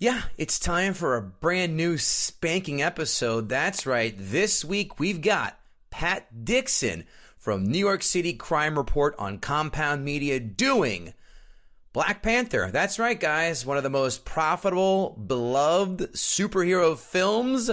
Yeah, it's time for a brand new spanking episode. That's right. This week we've got Pat Dixon from New York City Crime Report on Compound Media doing Black Panther. That's right, guys. One of the most profitable, beloved superhero films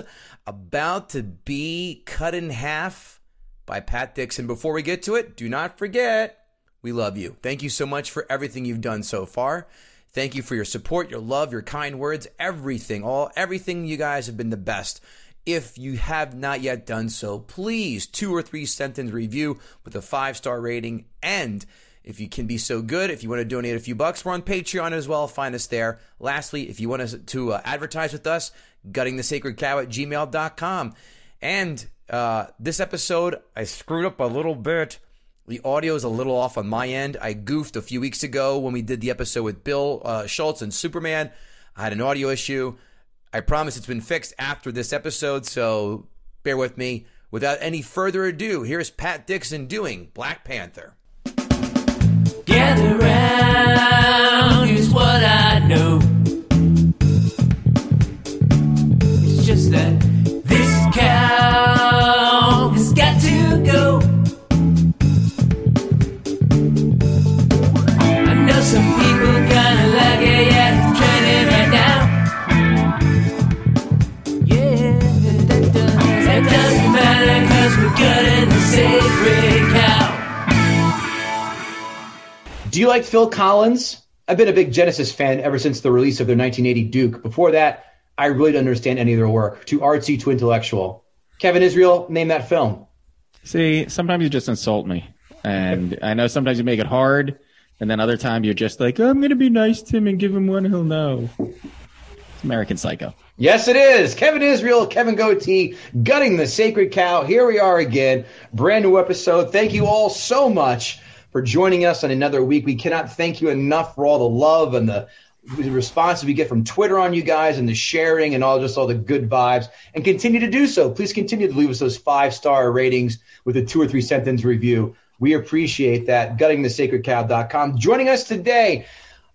about to be cut in half by Pat Dixon. Before we get to it, do not forget we love you. Thank you so much for everything you've done so far. Thank you for your support, your love, your kind words, everything. All everything you guys have been the best. If you have not yet done so, please two or three sentence review with a five star rating. And if you can be so good, if you want to donate a few bucks, we're on Patreon as well. Find us there. Lastly, if you want us to uh, advertise with us, guttingthesacredcow at gmail.com. And uh, this episode, I screwed up a little bit. The audio is a little off on my end. I goofed a few weeks ago when we did the episode with Bill uh, Schultz and Superman. I had an audio issue. I promise it's been fixed after this episode, so bear with me. Without any further ado, here's Pat Dixon doing Black Panther. Gather round, here's what I know. It's just that Do you like Phil Collins? I've been a big Genesis fan ever since the release of their 1980 Duke. Before that, I really didn't understand any of their work. Too artsy, too intellectual. Kevin Israel, name that film. See, sometimes you just insult me. And I know sometimes you make it hard, and then other time you're just like, oh, I'm going to be nice to him and give him one he'll know. It's American Psycho. Yes, it is. Kevin Israel, Kevin Goatee, gutting the sacred cow. Here we are again. Brand new episode. Thank you all so much for joining us on another week. We cannot thank you enough for all the love and the, the response we get from Twitter on you guys and the sharing and all just all the good vibes and continue to do so. Please continue to leave us those five star ratings with a two or three sentence review. We appreciate that. Guttingthesacredcow.com. Joining us today,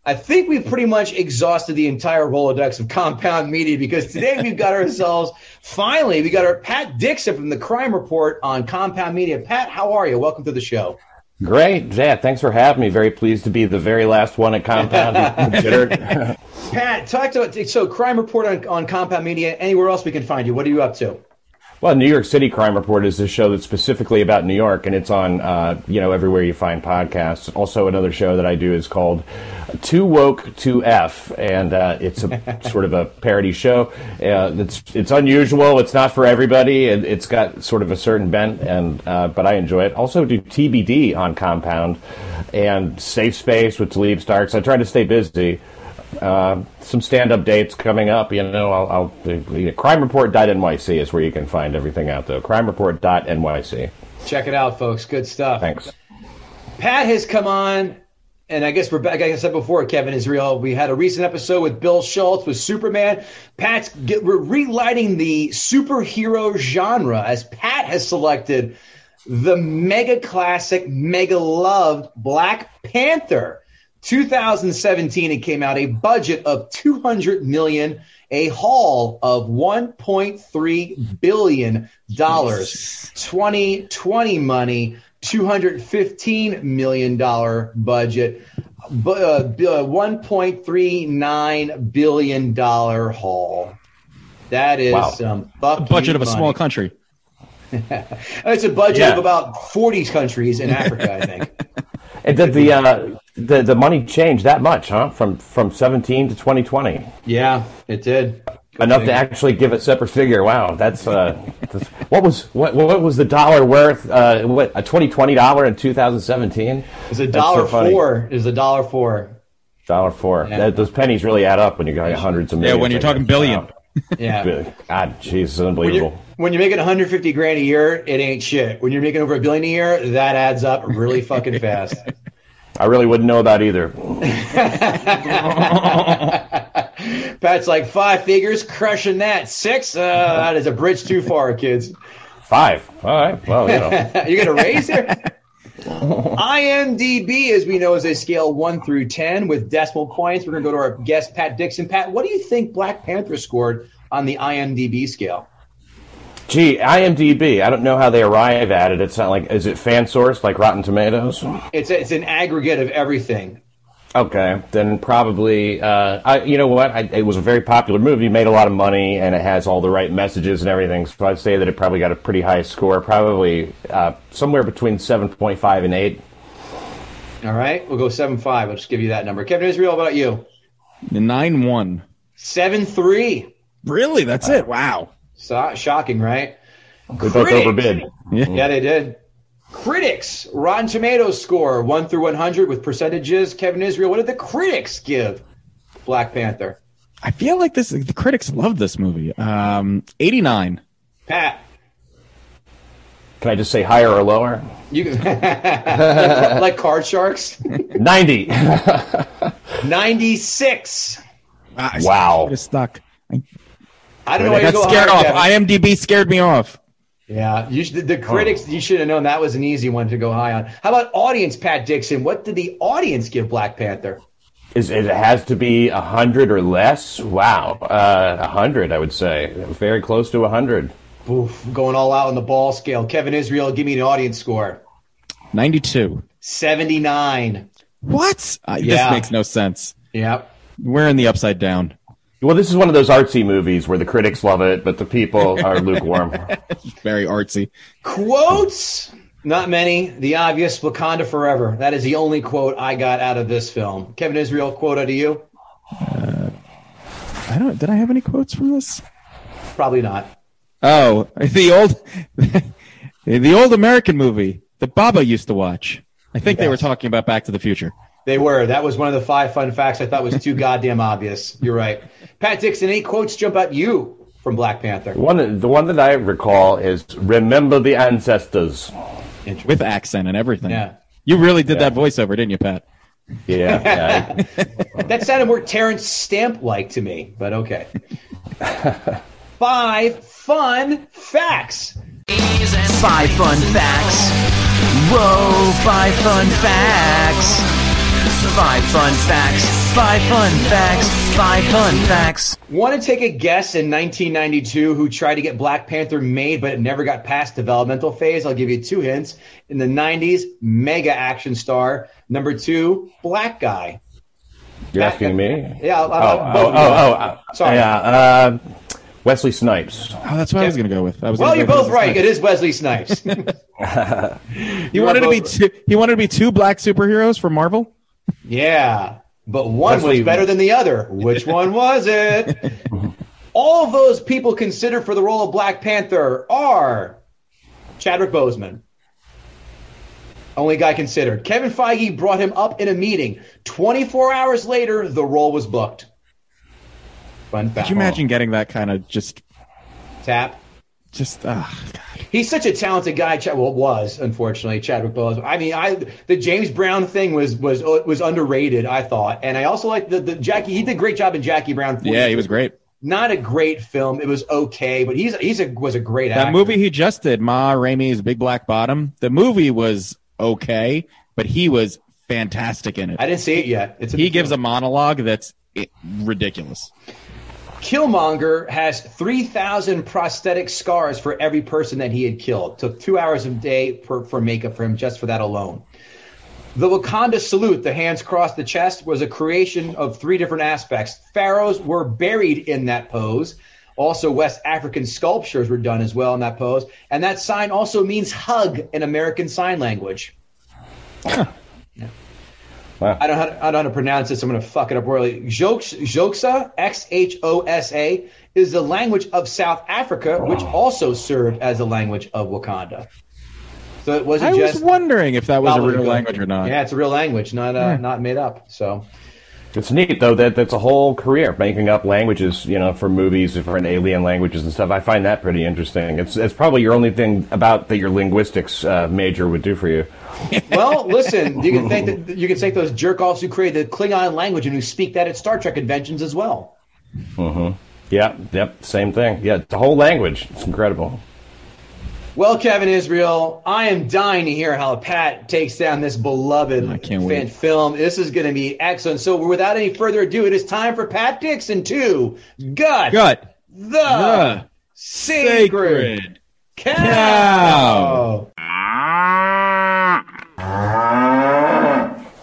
I think we've pretty much exhausted the entire Rolodex of compound media because today we've got ourselves, finally, we got our Pat Dixon from the Crime Report on Compound Media. Pat, how are you? Welcome to the show. Great, yeah. Thanks for having me. Very pleased to be the very last one at Compound. Pat, talk to so Crime Report on, on Compound Media. Anywhere else we can find you? What are you up to? Well, New York City Crime Report is a show that's specifically about New York, and it's on uh, you know everywhere you find podcasts. Also, another show that I do is called Too Woke to F, and uh, it's a sort of a parody show. Uh, it's it's unusual. It's not for everybody. It, it's got sort of a certain bent, and uh, but I enjoy it. Also, do TBD on Compound and Safe Space with Talib Starks. I try to stay busy. Uh, some stand-up dates coming up. You know, I'll, I'll crimereport.nyc is where you can find everything out though. Crimereport.nyc. Check it out, folks. Good stuff. Thanks. Pat has come on, and I guess we're back. Like I said before, Kevin Israel. We had a recent episode with Bill Schultz with Superman. Pat's get, we're relighting the superhero genre as Pat has selected the mega classic, mega loved Black Panther. 2017 it came out a budget of 200 million a haul of 1.3 billion dollars 2020 money $215 million budget, bu- uh, uh, $1.39 billion haul. That is Wow. some fuck Budget you of a small country. It's a budget Yeah. of about 40 countries in Africa, I think. And did the, uh, the the money changed that much, huh? From from 17 to 2020. Yeah, it did. Enough to actually give a separate figure. Wow, that's uh, that's- what was what what was the dollar worth? Uh, what a 2020 dollar in 2017? is a dollar so four. Is a dollar four. Dollar four. Yeah. That, those pennies really add up when you're going hundreds of Yeah, when you're talking billion. Wow. Yeah. God, jeez, it's When unbelievable. you're, when you're making 150 grand a year, it ain't shit. When you're making over a billion a year, that adds up really fucking fast. I really wouldn't know that either. Pat's like five figures, crushing that. Six, uh, that is a bridge too far, kids. Five. All right. Well, you know. you gonna raise here? IMDb, as we know, is a scale one through ten with decimal points. We're gonna go to our guest Pat Dixon. Pat, what do you think Black Panther scored on the IMDb scale? Gee, IMDb. I don't know how they arrive at it. It's not like is it fan sourced like Rotten Tomatoes? It's it's an aggregate of everything. Okay, then probably. Uh, I, you know what? I, it was a very popular movie, made a lot of money, and it has all the right messages and everything. So I'd say that it probably got a pretty high score, probably uh, somewhere between seven point five and eight. All right, we'll go seven five. I'll just give you that number. Kevin Israel, how about you? Nine one. Seven three. Really? That's it? Wow. So, shocking, right? They both Critics. overbid. Yeah, they did. Critics, Rotten Tomatoes score one through one hundred with percentages. Kevin Israel, what did the critics give Black Panther? I feel like this. The critics love this movie. Um, eighty nine. Pat, Can I just say higher or lower? you like, like card sharks. Ninety. Ninety six. Wow. Just stuck. I I don't know why I you got scared higher, off. Kevin. IMDb scared me off. Yeah, you should, the critics. You should have known that was an easy one to go high on. How about audience, Pat Dixon? What did the audience give Black Panther? Is it has to be a hundred or less? Wow, uh, a hundred, I would say, very close to a hundred. Oof, going all out on the ball scale. Kevin Israel, give me an audience score. Ninety two. Seventy nine. What? Uh, Yeah. This makes no sense. Yep. We're in the upside down. Well, this is one of those artsy movies where the critics love it, but the people are lukewarm. Very artsy. Quotes? Not many. The obvious Wakanda forever. That is the only quote I got out of this film. Kevin Israel, quote out of you? Uh, I don't. Did I have any quotes from this? Probably not. Oh, the old, the old American movie that Baba used to watch. I think they were talking about Back to the Future. They were. That was one of the five fun facts I thought was too goddamn obvious. You're right. Pat Dixon, any quotes jump out you from Black Panther? one, the one that I recall is "Remember the ancestors." with accent and everything. Yeah. You really did that voiceover, didn't you, Pat? Yeah, yeah. That sounded more Terence Stamp like to me, but okay. Five fun facts. Five fun facts. Whoa, five fun facts. Five fun facts. Five fun facts. Five fun facts. Want to take a guess in 1992 who tried to get Black Panther made but it never got past developmental phase? I'll give you two hints. In the 90s, mega action star. Number two, black guy. You're asking me? Yeah, Oh, I'll, oh, oh, oh, uh, Sorry. Yeah, uh, Wesley Snipes. Oh, that's what I was going to go with. I was Well, you're both with right. It Wesley Wesley Snipes. Snipes. He You wanted to be both- two, he wanted to be two black superheroes for Marvel. Yeah, but one was better than the other. Which one was it? All those people considered for the role of Black Panther are Chadwick Boseman. Only guy considered. Kevin Feige brought him up in a meeting. 24 hours later, the role was booked. Fun fact. Could you imagine getting that kind of just Tap. just ah God. He's such a talented guy. Chad, well, was unfortunately Chadwick Boseman. I mean, I the James Brown thing was was was underrated. I thought, and I also like the the Jackie. He did a great job in Jackie Brown. Yeah, he was great. Not a great film. It was okay, but he's he's a was a great That actor. That movie he just did, Ma Rainey's Big Black Bottom. The movie was okay, but he was fantastic in it. I didn't see it yet. It's He gives a monologue that's ridiculous. Killmonger has 3,000 prosthetic scars for every person that he had killed. Took two hours a day for, for makeup for him just for that alone. The Wakanda salute, the hands crossed the chest, was a creation of three different aspects. Pharaohs were buried in that pose. Also, West African sculptures were done as well in that pose. And that sign also means hug in American Sign Language. Wow. I don't know how to, I don't know how to pronounce this. I'm going to fuck it up royally. Xhosa, X H O S A, is the language of South Africa, which also served as the language of Wakanda. So it wasn't I just was wondering if that was a real language or not. Yeah, it's a real language, not uh, not made up. So It's neat though that that's a whole career making up languages, you know, for movies, for alien languages and stuff. I find that pretty interesting. It's it's probably your only thing about that your linguistics uh, major would do for you. Well, listen, you can thank that you can thank those jerk offs who created the Klingon language and who speak that at Star Trek conventions as well. Yeah, yep, same thing. Yeah, it's a whole language. It's incredible. Well, Kevin Israel, I am dying to hear how Pat takes down this beloved I fan wait. film. This is going to be excellent. So, without any further ado, it is time for Pat Dixon to gut, Gut the, the sacred, sacred cow.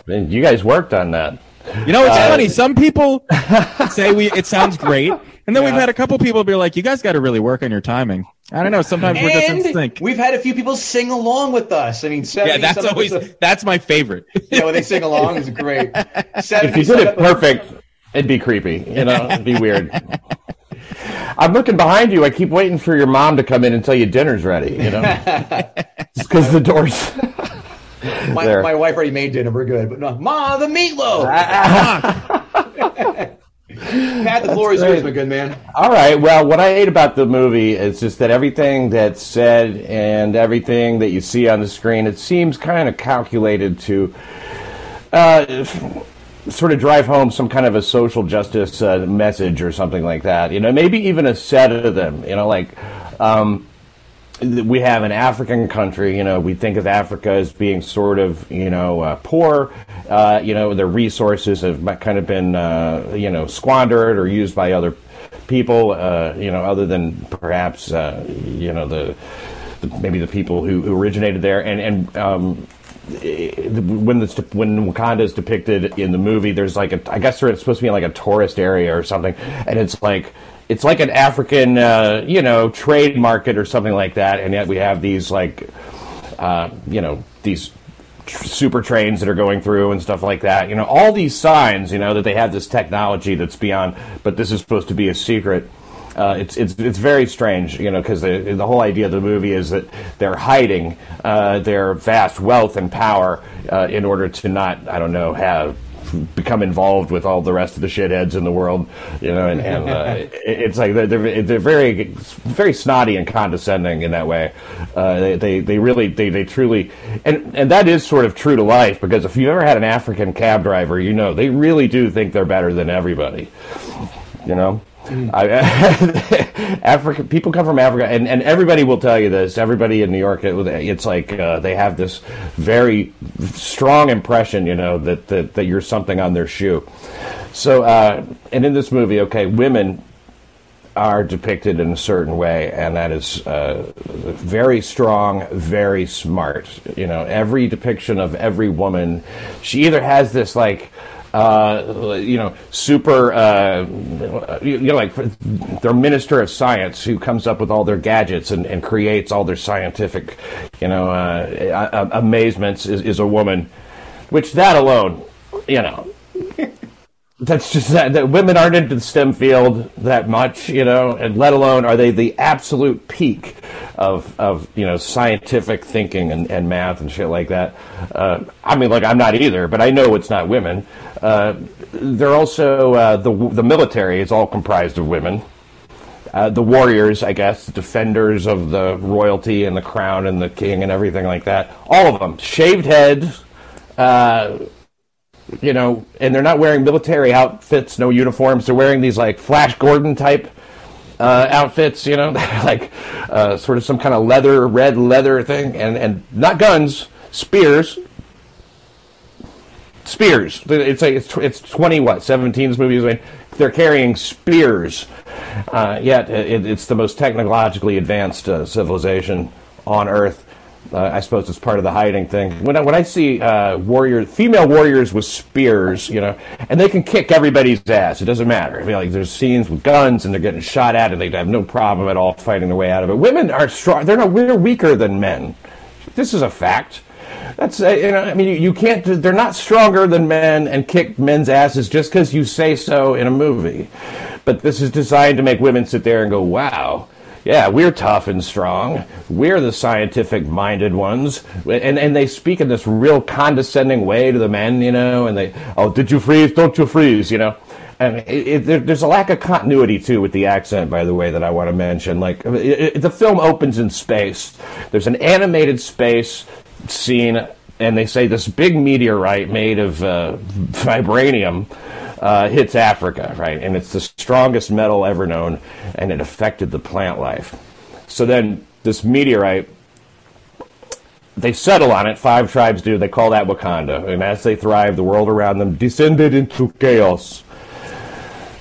And you guys worked on that. You know, it's uh, funny. Some people say we it sounds great, and then we've had a couple people be like, "You guys got to really work on your timing." I don't know. Sometimes we're just in sync. We've had a few people sing along with us. I mean, 70 Yeah, that's always episodes- that's my favorite. yeah, when they sing along is great. 70 If you did it episodes- perfect, it'd be creepy. You know, it'd be weird. I'm looking behind you. I keep waiting for your mom to come in and tell you dinner's ready. You know, just because the doors. My, There. my wife already made dinner. We're good. But no, Ma, the meatloaf. Ah, ah. Pat, the floor is yours, my good man. All right. Well, what I hate about the movie is just that everything that's said and everything that you see on the screen, it seems kind of calculated to uh, sort of drive home some kind of a social justice uh, message or something like that. You know, maybe even a set of them. You know, like. Um, we have an African country, you know, we think of Africa as being sort of, you know, uh, poor. Uh, you know, their resources have kind of been, uh, you know, squandered or used by other people, uh, you know, other than perhaps, uh, you know, the, the maybe the people who, who originated there. And, and, um, when this when Wakanda is depicted in the movie, there's like a I guess it's supposed to be like a tourist area or something, and it's like it's like an African uh, you know trade market or something like that, and yet we have these like uh, you know these tr- super trains that are going through and stuff like that. You know all these signs, you know that they have this technology that's beyond, but this is supposed to be a secret. Uh, it's it's it's very strange, you know, because the the whole idea of the movie is that they're hiding uh, their vast wealth and power uh, in order to not, I don't know, have become involved with all the rest of the shitheads in the world, you know, and, and uh, it- it's like they're, they're they're very very snotty and condescending in that way. Uh, they, they they really they they truly and and that is sort of true to life because if you ever had an African cab driver, you know they really do think they're better than everybody, you know. I, Africa, people come from Africa, and, and everybody will tell you this. Everybody in New York, it, it's like uh, they have this very strong impression, you know, that, that, that you're something on their shoe. So, uh, and in this movie, okay, women are depicted in a certain way, and that is uh, very strong, very smart. You know, every depiction of every woman, she either has this like. Uh, you know, super, uh, you know, like their minister of science who comes up with all their gadgets and, and creates all their scientific, you know, uh, amazements is, is a woman, which that alone, you know, that's just that, that women aren't into the STEM field that much, you know, and let alone are they the absolute peak of, of you know, scientific thinking and, and math and shit like that. Uh, I mean, like, I'm not either, but I know it's not women. Uh, they're also, uh, the, the military is all comprised of women. Uh, the warriors, I guess, defenders of the royalty and the crown and the king and everything like that. All of them. Shaved heads, uh, you know, and they're not wearing military outfits, no uniforms. They're wearing these like Flash Gordon type uh, outfits, you know, like uh, sort of some kind of leather, red leather thing, and and not guns, spears. spears. It's like it's, it's twenty what seventeen movies. I mean, they're carrying spears. Uh, yet it, it's the most technologically advanced uh, civilization on Earth. Uh, I suppose it's part of the hiding thing. When I, when I see uh, warrior female warriors with spears, you know, and they can kick everybody's ass. It doesn't matter. I mean, like there's scenes with guns and they're getting shot at, and they have no problem at all fighting their way out of it. Women are strong. They're not. We're weaker than men. This is a fact. That's uh, you know. I mean, you, you can't. They're not stronger than men and kick men's asses just because you say so in a movie. But this is designed to make women sit there and go, "Wow." Yeah, we're tough and strong. We're the scientific minded ones. And, and they speak in this real condescending way to the men, you know, and they, oh, did you freeze? Don't you freeze, you know? And it, it, there, there's a lack of continuity too with the accent, by the way, that I want to mention. Like it, the film opens in space. There's an animated space scene, and they say this big meteorite made of uh, vibranium uh, hits Africa, right? And it's the strongest metal ever known, and it affected the plant life. So then this meteorite, they settle on it. Five tribes do. They call that Wakanda. And as they thrive, the world around them descended into chaos.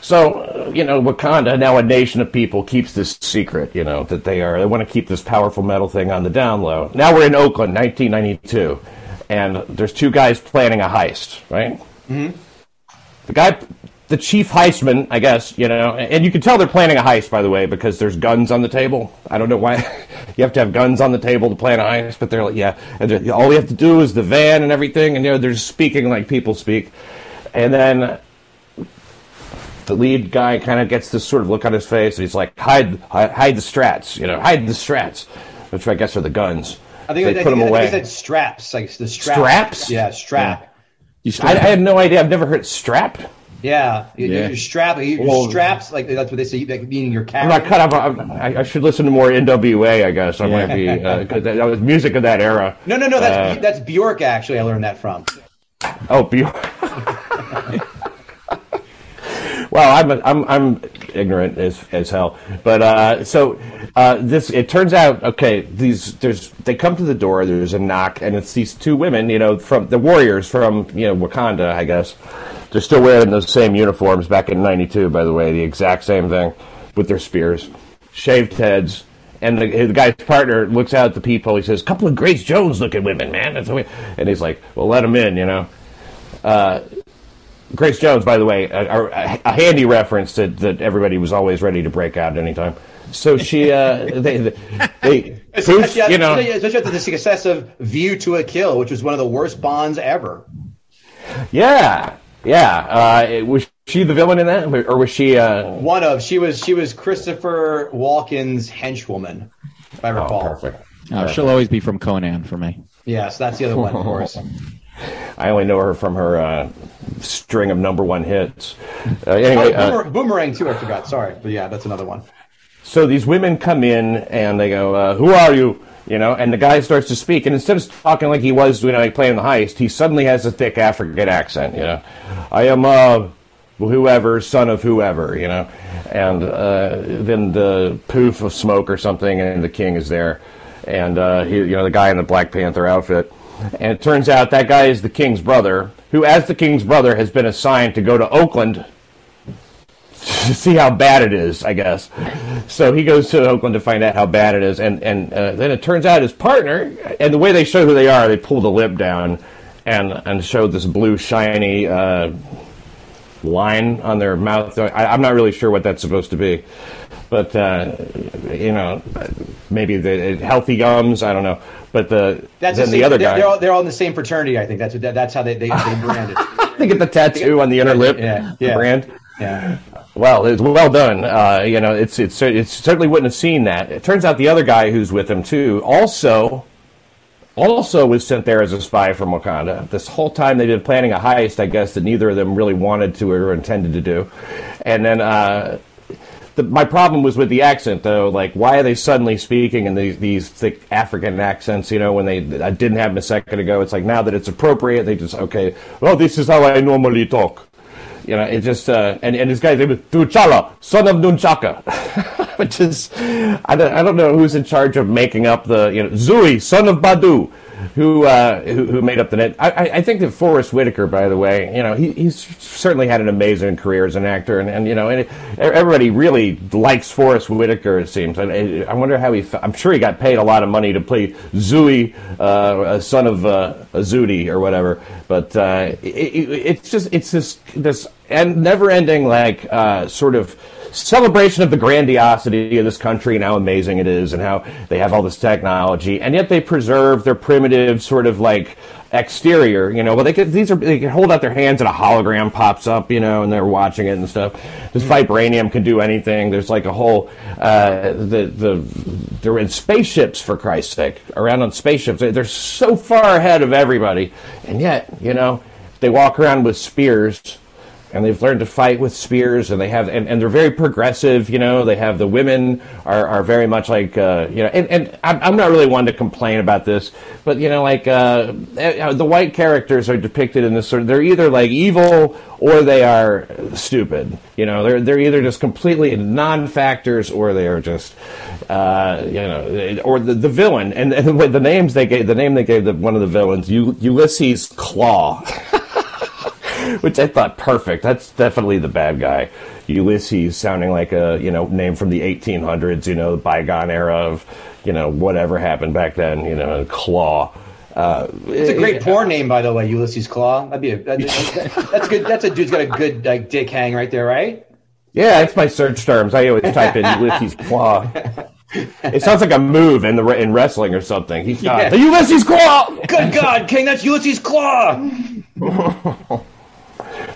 So, you know, Wakanda, now a nation of people, keeps this secret, you know, that they are, they want to keep this powerful metal thing on the down low. Now we're in Oakland, 1992, and there's two guys planning a heist, right? Mm-hmm the guy, the chief heistman, I guess, you know, and you can tell they're planning a heist, by the way, because there's guns on the table. I don't know why you have to have guns on the table to plan a heist, but they're like, yeah, and all we have to do is the van and everything, and you know, they're speaking like people speak, and then the lead guy kind of gets this sort of look on his face, and he's like, hide, hide the strats, you know, hide the strats, which I guess are the guns. I think, they I, put I, them I away. said straps, like the straps. Straps? Yeah, strap. Yeah. I, I, had no idea. I've never heard strap. Yeah, you, yeah. you strap. You, well, straps like that's what they say. Like, meaning your cat. I'm not cut off. I, I, should listen to more NWA. I guess I yeah. might be because uh, that, that, was music of that era. No, no, no. That's uh, that's Bjork. Actually, I learned that from. Oh, Bjork. well, I'm I'm I'm ignorant as as hell, but uh, so uh, this it turns out okay. These there's they come to the door. There's a knock, and it's these two women. You know, from the warriors from you know Wakanda, I guess. They're still wearing those same uniforms back in '92. By the way, the exact same thing with their spears, shaved heads. And the, the guy's partner looks out at the people. He says, "Couple of Grace Jones looking women, man." And he's like, "Well, let them in," you know. Uh, Grace Jones, by the way, a, a, handy reference that, that everybody was always ready to break out at any time. So she, uh, they, they, they especially, you know, especially after the success of View to a Kill, which was one of the worst Bonds ever. Yeah, yeah. Uh, was she the villain in that, or was she uh... one of? She was. She was Christopher Walken's henchwoman, if I recall. Oh, perfect. Oh, she'll always be from Conan for me. Yes, that's the other one, of course. I only know her from her uh, string of number one hits. Uh, anyway, oh, uh, Boomerang too. I forgot. Sorry, but yeah, that's another one. So these women come in and they go, uh, "Who are you?" You know, and the guy starts to speak, and instead of talking like he was, you know, like playing the heist, he suddenly has a thick African accent. You know, I am uh, whoever, son of whoever. You know, and uh, then the poof of smoke or something, and the king is there, and uh, he, you know, the guy in the Black Panther outfit and it turns out that guy is the king's brother, who, as the king's brother, has been assigned to go to Oakland to see how bad it is, I guess. So he goes to Oakland to find out how bad it is, and and uh, then it turns out his partner, and the way they show who they are, they pull the lip down and and show this blue shiny uh, line on their mouth. I, am not really sure what that's supposed to be, but uh, you know, maybe the healthy gums. I don't know. But the that's then the, the other guy, they're all, they're all in the same fraternity. I think that's what, that's how they they, they brand it. they get the tattoo on the inner lip. Yeah, yeah. brand. Yeah. Well, it's well done. Uh, you know, it's it's it certainly wouldn't have seen that. It turns out the other guy who's with him too also also was sent there as a spy from Wakanda. This whole time they've been planning a heist, I guess, that neither of them really wanted to or intended to do. And then uh, the, my problem was with the accent, though. Like, why are they suddenly speaking in these, these thick African accents? You know, when they I didn't have them a second ago. It's like now that it's appropriate, they just okay. Well, this is how I normally talk. You know, it just uh, and and this guy's name is T'Challa, son of Nunchaka, which is I don't, I don't know who's in charge of making up the you know Zui, son of Badu. Who, uh, who who made up the net. I, I- think that Forest Whitaker, by the way, you know, he, he's certainly had an amazing career as an actor, and, and you know, and it, everybody really likes Forest Whitaker. It seems, I, I wonder how he. I'm sure he got paid a lot of money to play Zooey, uh, a son of uh, a Zudi or whatever. But uh, it, it, it's just it's this this and never-ending like uh, sort of celebration of the grandiosity of this country and how amazing it is and how they have all this technology and yet they preserve their primitive sort of like exterior you know? Well they could these are they can hold out their hands and a hologram pops up you know and they're watching it and stuff. This vibranium can do anything. There's like a whole uh the the they're in spaceships for christ's sake around on spaceships. They- they're so far ahead of everybody and yet you know they walk around with spears and they've learned to fight with spears and they have and, and they're very progressive you know? They have the women are, are very much like uh, you know and, and I'm, I'm not really one to complain about this but you know like uh, eh, the white characters are depicted in this sort of they're either like evil or they are stupid you know? They're they're either just completely non-factors or they are just uh, you know or the, the villain. And, and the, the names they gave the name they gave the, one of the villains U- Ulysses Claw which I thought perfect. That's definitely the bad guy. Ulysses sounding like a you know name from the 1800s, you know, the bygone era of you know whatever happened back then, you know, Claw. Uh, It's a great porn name, by the way, Ulysses Claw. That'd be a, that, that- that's good. That's a dude's got a good like dick hang right there, right? yeah, it's my search terms. I always type in Ulysses Claw. It sounds like a move in the in wrestling or something. He's got Yeah. the Ulysses Claw. Good God, King, that's Ulysses Claw.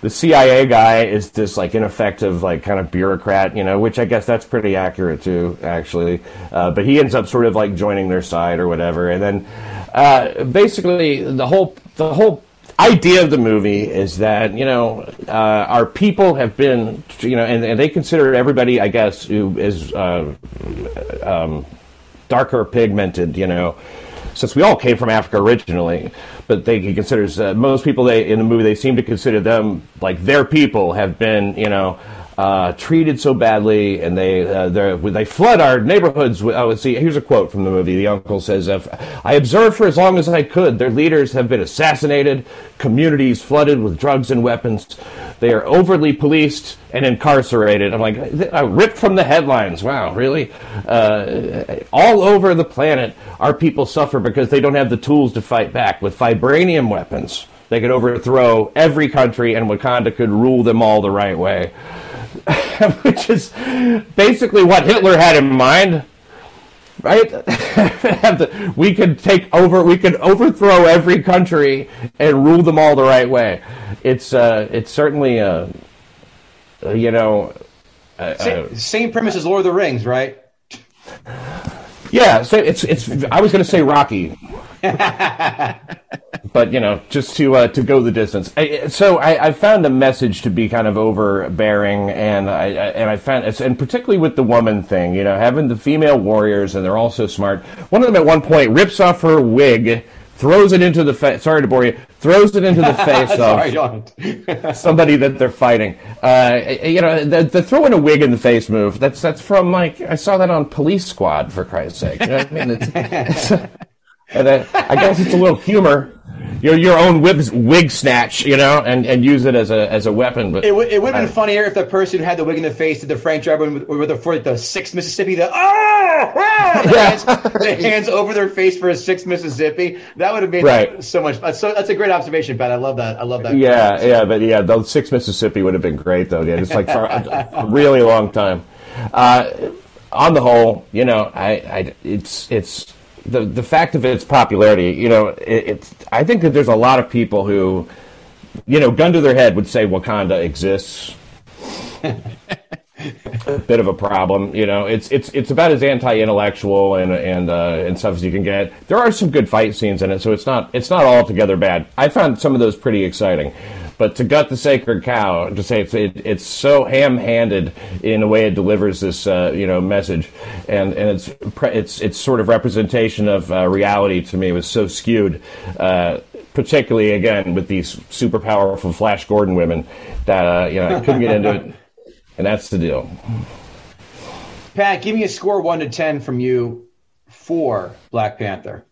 the CIA guy is this like ineffective, like kind of bureaucrat, you know, which I guess that's pretty accurate too, actually. Uh, but he ends up sort of like joining their side or whatever, and then uh, basically the whole the whole idea of the movie is that you know uh, our people have been you know and, and they consider everybody I guess who is uh, um, darker pigmented, you know, since we all came from Africa originally, but they he considers uh, most people they in the movie they seem to consider them like their people have been you know uh, treated so badly, and they uh, they flood our neighborhoods. With, oh, let's see. Here's a quote from the movie. The uncle says, "If I observed for as long as I could, their leaders have been assassinated, communities flooded with drugs and weapons. They are overly policed and incarcerated." I'm like, uh, ripped from the headlines. Wow, really? Uh, all over the planet, our people suffer because they don't have the tools to fight back with vibranium weapons. They could overthrow every country, and Wakanda could rule them all the right way. Which is basically what Hitler had in mind, right? We could take over, we could overthrow every country and rule them all the right way. It's uh, it's certainly uh, uh, you know, Same, same premise as Lord of the Rings, right? Yeah, so it's it's. I was going to say Rocky, but you know, just to uh, to go the distance. I, so I, I found the message to be kind of overbearing, and I, I and I found and particularly with the woman thing, you know, having the female warriors, and they're all so smart. One of them at one point rips off her wig. Throws it into the face. Sorry to bore you. Throws it into the face of somebody that they're fighting. Uh, you know, the, the throwing a wig in the face move. That's that's from like I saw that on Police Squad for Christ's sake. You know I mean? It's, it's, and uh, I guess it's a little humor. Your your own wig, wig snatch, you know, and, and use it as a as a weapon. But It, w- it would have been funnier if the person who had the wig in the face did the Frank Drebin with, with the, for the sixth Mississippi, the oh, ah, the, hands, the hands over their face for a sixth Mississippi. That would have been Right. so much. That's, so, that's a great observation, Pat. I love that. I love that. Yeah, yeah, but yeah, the six Mississippi would have been great though. Yeah, it's like for a, a really long time. Uh, on the whole, you know, I, I, it's, it's the the fact of its popularity. You know, it, it's. I think that there's a lot of people who, you know, gun to their head would say Wakanda exists. a bit of a problem, you know. It's it's it's about as anti-intellectual and and uh, and stuff as you can get. There are some good fight scenes in it, so it's not it's not altogether bad. I found some of those pretty exciting, but to gut the sacred cow, to say it's it, it's so ham-handed in the way it delivers this uh, you know message, and and it's pre- it's it's sort of representation of uh, reality to me was so skewed. Uh, particularly again with these super powerful Flash Gordon women that uh, you know I couldn't get into it, and that's the deal. Pat, give me a score one to ten from you for Black Panther.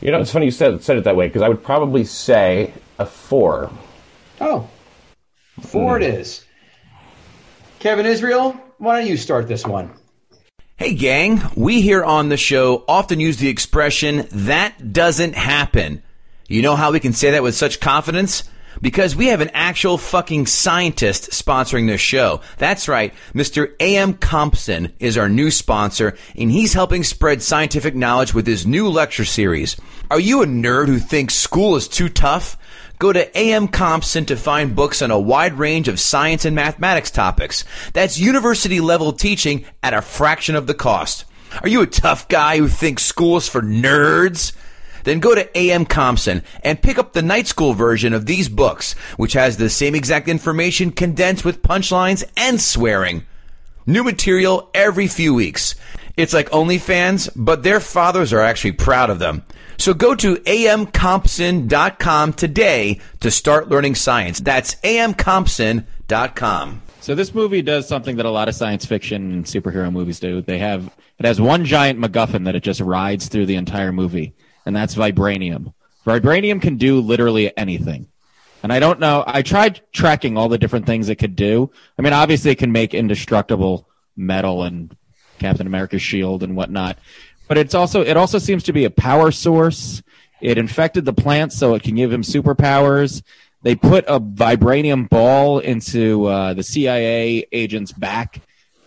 You know, it's funny you said said it that way because I would probably say a four. Oh, four hmm. it is. Kevin Israel, why don't you start this one? Hey, gang, we here on the show often use the expression, that doesn't happen. You know how we can say that with such confidence? Because we have an actual fucking scientist sponsoring this show. That's right, Mr. A.M. Compson is our new sponsor, and he's helping spread scientific knowledge with his new lecture series. Are you a nerd who thinks school is too tough? Go to AM Compson to find books on a wide range of science and mathematics topics. That's university level teaching at a fraction of the cost. Are you a tough guy who thinks school is for nerds? Then go to AM Compson and pick up the night school version of these books, which has the same exact information condensed with punchlines and swearing. New material every few weeks. It's like OnlyFans, but their fathers are actually proud of them. So go to amcompson.com today to start learning science. That's amcompson.com. So this movie does something that a lot of science fiction and superhero movies do. They have it has one giant MacGuffin that it just rides through the entire movie, and that's vibranium. Vibranium can do literally anything. And I don't know. I tried tracking all the different things it could do. I mean, obviously, it can make indestructible metal and Captain America's shield and whatnot. But it's also it also seems to be a power source. It infected the plant, so it can give him superpowers. They put a vibranium ball into uh, the CIA agent's back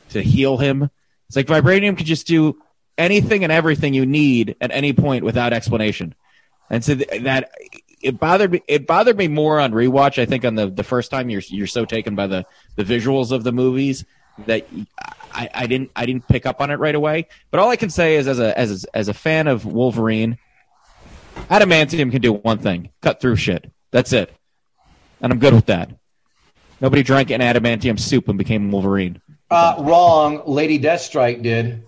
to heal him. It's like vibranium could just do anything and everything you need at any point without explanation. And so th- that it bothered me. It bothered me more on rewatch. I think on the, the first time you're you're so taken by the the visuals of the movies that I, I didn't I didn't pick up on it right away. But all I can say is as a as a, as a fan of Wolverine, adamantium can do one thing: cut through shit. That's it, and I'm good with that. Nobody drank an adamantium soup and became Wolverine. Uh, wrong. Lady Deathstrike did.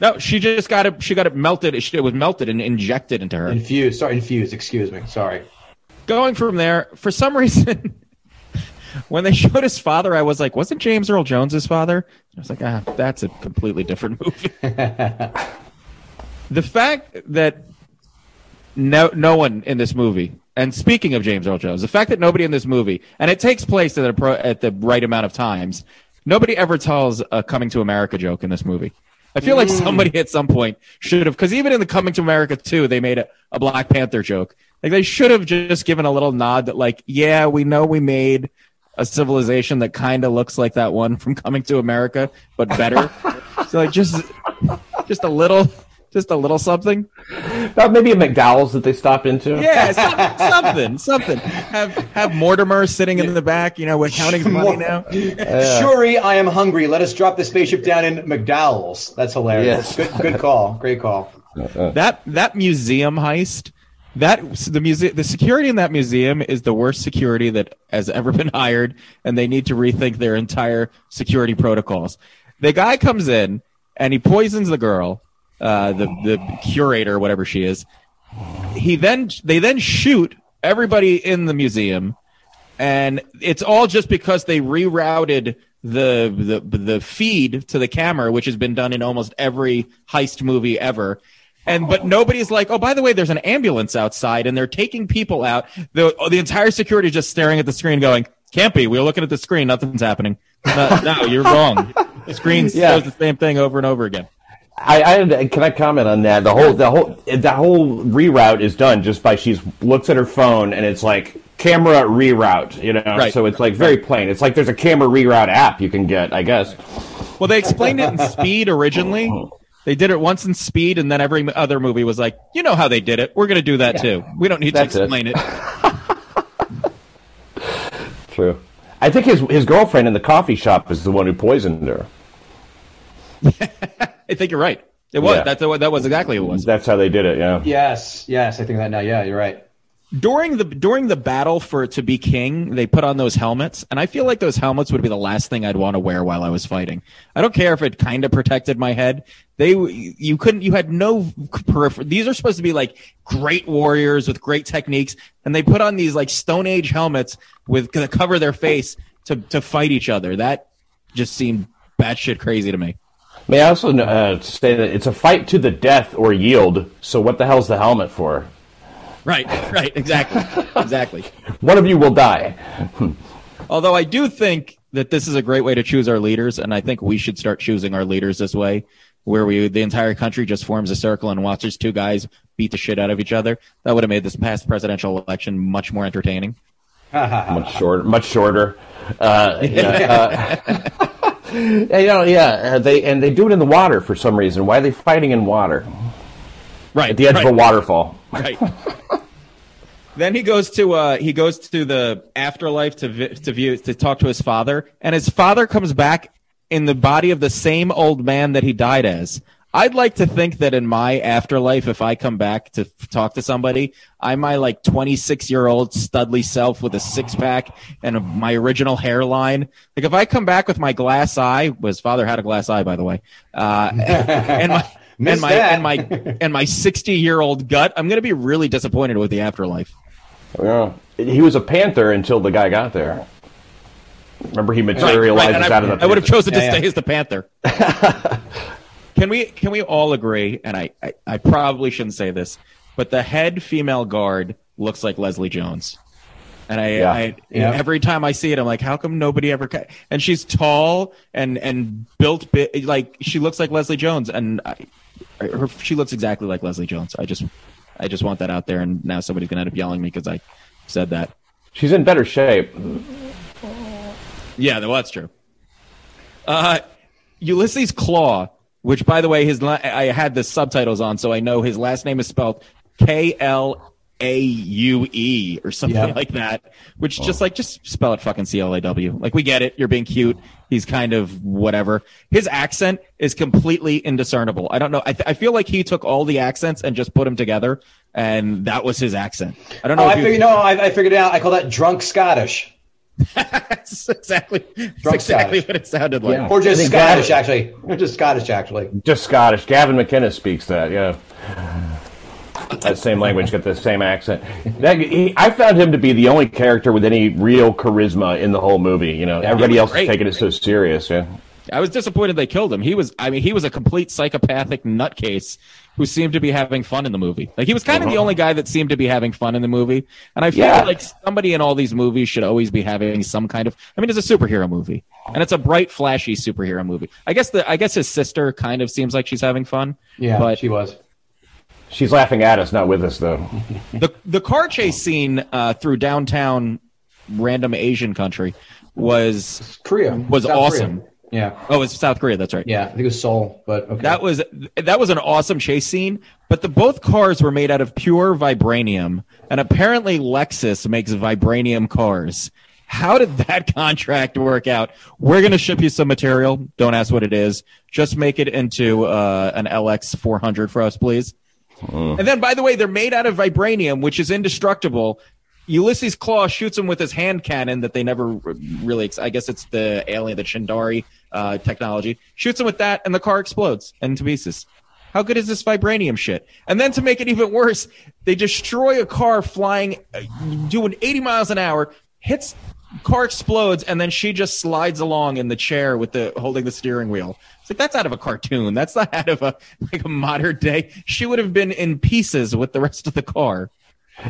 No, she just got it. She got it melted. It was melted and injected into her. Infused. Sorry, infused. Excuse me. Sorry. Going from there, for some reason, when they showed his father, I was like, wasn't James Earl Jones his father? I was like, ah, that's a completely different movie. the fact that no no one in this movie, and speaking of James Earl Jones, the fact that nobody in this movie, and it takes place at, a pro, at the right amount of times, nobody ever tells a Coming to America joke in this movie. I feel like somebody at some point should have, because even in the Coming to America 2, they made a, a Black Panther joke. Like they should have just given a little nod that, like, yeah, we know we made a civilization that kind of looks like that one from Coming to America, but better. so like just just a little just a little something. Not maybe a McDowell's that they stop into. Yeah, some, something, something. Have have Mortimer sitting in the back, you know, we're counting the money now. Shuri, I am hungry. Let us drop the spaceship down in McDowell's. That's hilarious. Yes. Good, good call. Great call. Uh, uh. That that museum heist, that the museum, the security in that museum is the worst security that has ever been hired, and they need to rethink their entire security protocols. The guy comes in and he poisons the girl, uh, the the curator, whatever she is. He then they then shoot everybody in the museum, and it's all just because they rerouted the the the feed to the camera, which has been done in almost every heist movie ever. And but nobody's like, oh, by the way, there's an ambulance outside, and they're taking people out. The the entire security is just staring at the screen, going, "Can't be. We're looking at the screen. Nothing's happening. No, no you're wrong. The screen Yeah. shows the same thing over and over again." I, I can I comment on that? The whole the whole the whole reroute is done just by she's looks at her phone and it's like camera reroute, you know. Right. So it's like very plain. It's like there's a camera reroute app you can get, I guess. Well, they explained it in Speed originally. They did it once in Speed, and then every other movie was like, "You know how they did it. We're going to do that too. We don't need That's to it. explain it." True. I think his his girlfriend in the coffee shop is the one who poisoned her. I think you're right. It was. Yeah. That's what that was exactly what it was. That's how they did it. Yeah. Yes, yes. I think that now. Yeah, you're right. During the during the battle for to be king, they put on those helmets, and I feel like those helmets would be the last thing I'd want to wear while I was fighting. I don't care if it kind of protected my head. They you couldn't you had no peripheral. These are supposed to be like great warriors with great techniques, and they put on these like Stone Age helmets with to cover their face to to fight each other. That just seemed batshit crazy to me. May I also uh, say that it's a fight to the death or yield. So what the hell's the helmet for? Right, right, exactly, exactly. One of you will die. Although I do think that this is a great way to choose our leaders, and I think we should start choosing our leaders this way, where we the entire country just forms a circle and watches two guys beat the shit out of each other. That would have made this past presidential election much more entertaining. much shorter. Much shorter. Uh, yeah, uh, you know, yeah. uh, They and they do it in the water for some reason. Why are they fighting in water Right, at the edge right, of a waterfall? Right. then he goes to uh, he goes to the afterlife to vi- to view to talk to his father, and his father comes back in the body of the same old man that he died as. I'd like to think that in my afterlife, if I come back to f- talk to somebody, I'm my like 26 year old studly self with a six pack and a, my original hairline. Like if I come back with my glass eye, his father had a glass eye, by the way, uh, and my and my that. and my and my 60 year old gut, I'm going to be really disappointed with the afterlife. Yeah. He was a panther until the guy got there. Remember, he materializes right, I, out of the. I would have chosen to Yeah, stay yeah. as the Panther. can we can we all agree? And I, I I probably shouldn't say this, but the head female guard looks like Leslie Jones. And I, Yeah. I Yeah. every time I see it, I'm like, how come nobody ever? Ca-? And she's tall and and built bit like she looks like Leslie Jones, and I, her, she looks exactly like Leslie Jones. I just I just want that out there, and now somebody's gonna end up yelling at me because I said that. She's in better shape. Yeah, well, that's true. Uh, Ulysses Klaue, which, by the way, his la- I had the subtitles on, so I know his last name is spelled K L A U E or something Yeah. like that. Which oh. just like just spell it fucking C L A W. Like we get it. You're being cute. He's kind of whatever. His accent is completely indiscernible. I don't know. I, th- I feel like he took all the accents and just put them together, and that was his accent. I don't know. Oh, if I you- figured. No, I, I figured it out. I call that drunk Scottish, That's exactly, that's Drunk exactly Scottish. what it sounded like. Yeah. or just Scottish, that- actually, or just Scottish, actually. Just Scottish. Gavin McInnes speaks that. Yeah. That same language, got the same accent. That, he, I found him to be the only character with any real charisma in the whole movie. You know, everybody else great. is taking it so serious. Yeah. I was disappointed they killed him. He was, I mean, he was a complete psychopathic nutcase who seemed to be having fun in the movie. Like he was kind of the uh-huh. only guy that seemed to be having fun in the movie. And I feel Yeah. like somebody in all these movies should always be having some kind of. I mean, it's a superhero movie, and it's a bright, flashy superhero movie. I guess the, I guess his sister kind of seems like she's having fun. Yeah, but she was. She's laughing at us, not with us, though. the the car chase scene uh, through downtown random Asian country was Korea was South awesome. Korea. Yeah, Oh, it's South Korea. That's right. yeah. I think it was Seoul, but okay. That was that was an awesome chase scene, but the both cars were made out of pure vibranium, and apparently Lexus makes vibranium cars. How did that contract work out? We're going to ship you some material. Don't ask what it is. Just make it into uh, an LX 400 for us, please. And then, by the way, they're made out of vibranium, which is indestructible. Ulysses Klaue shoots him with his hand cannon that they never really. I guess it's the alien, the Chitauri uh, technology. Shoots him with that, and the car explodes into pieces. How good is this vibranium shit? And then to make it even worse, they destroy a car flying, uh, doing 80 miles an hour, hits, car explodes, and then she just slides along in the chair with the holding the steering wheel. It's like that's out of a cartoon. That's not out of a like a modern day. She would have been in pieces with the rest of the car.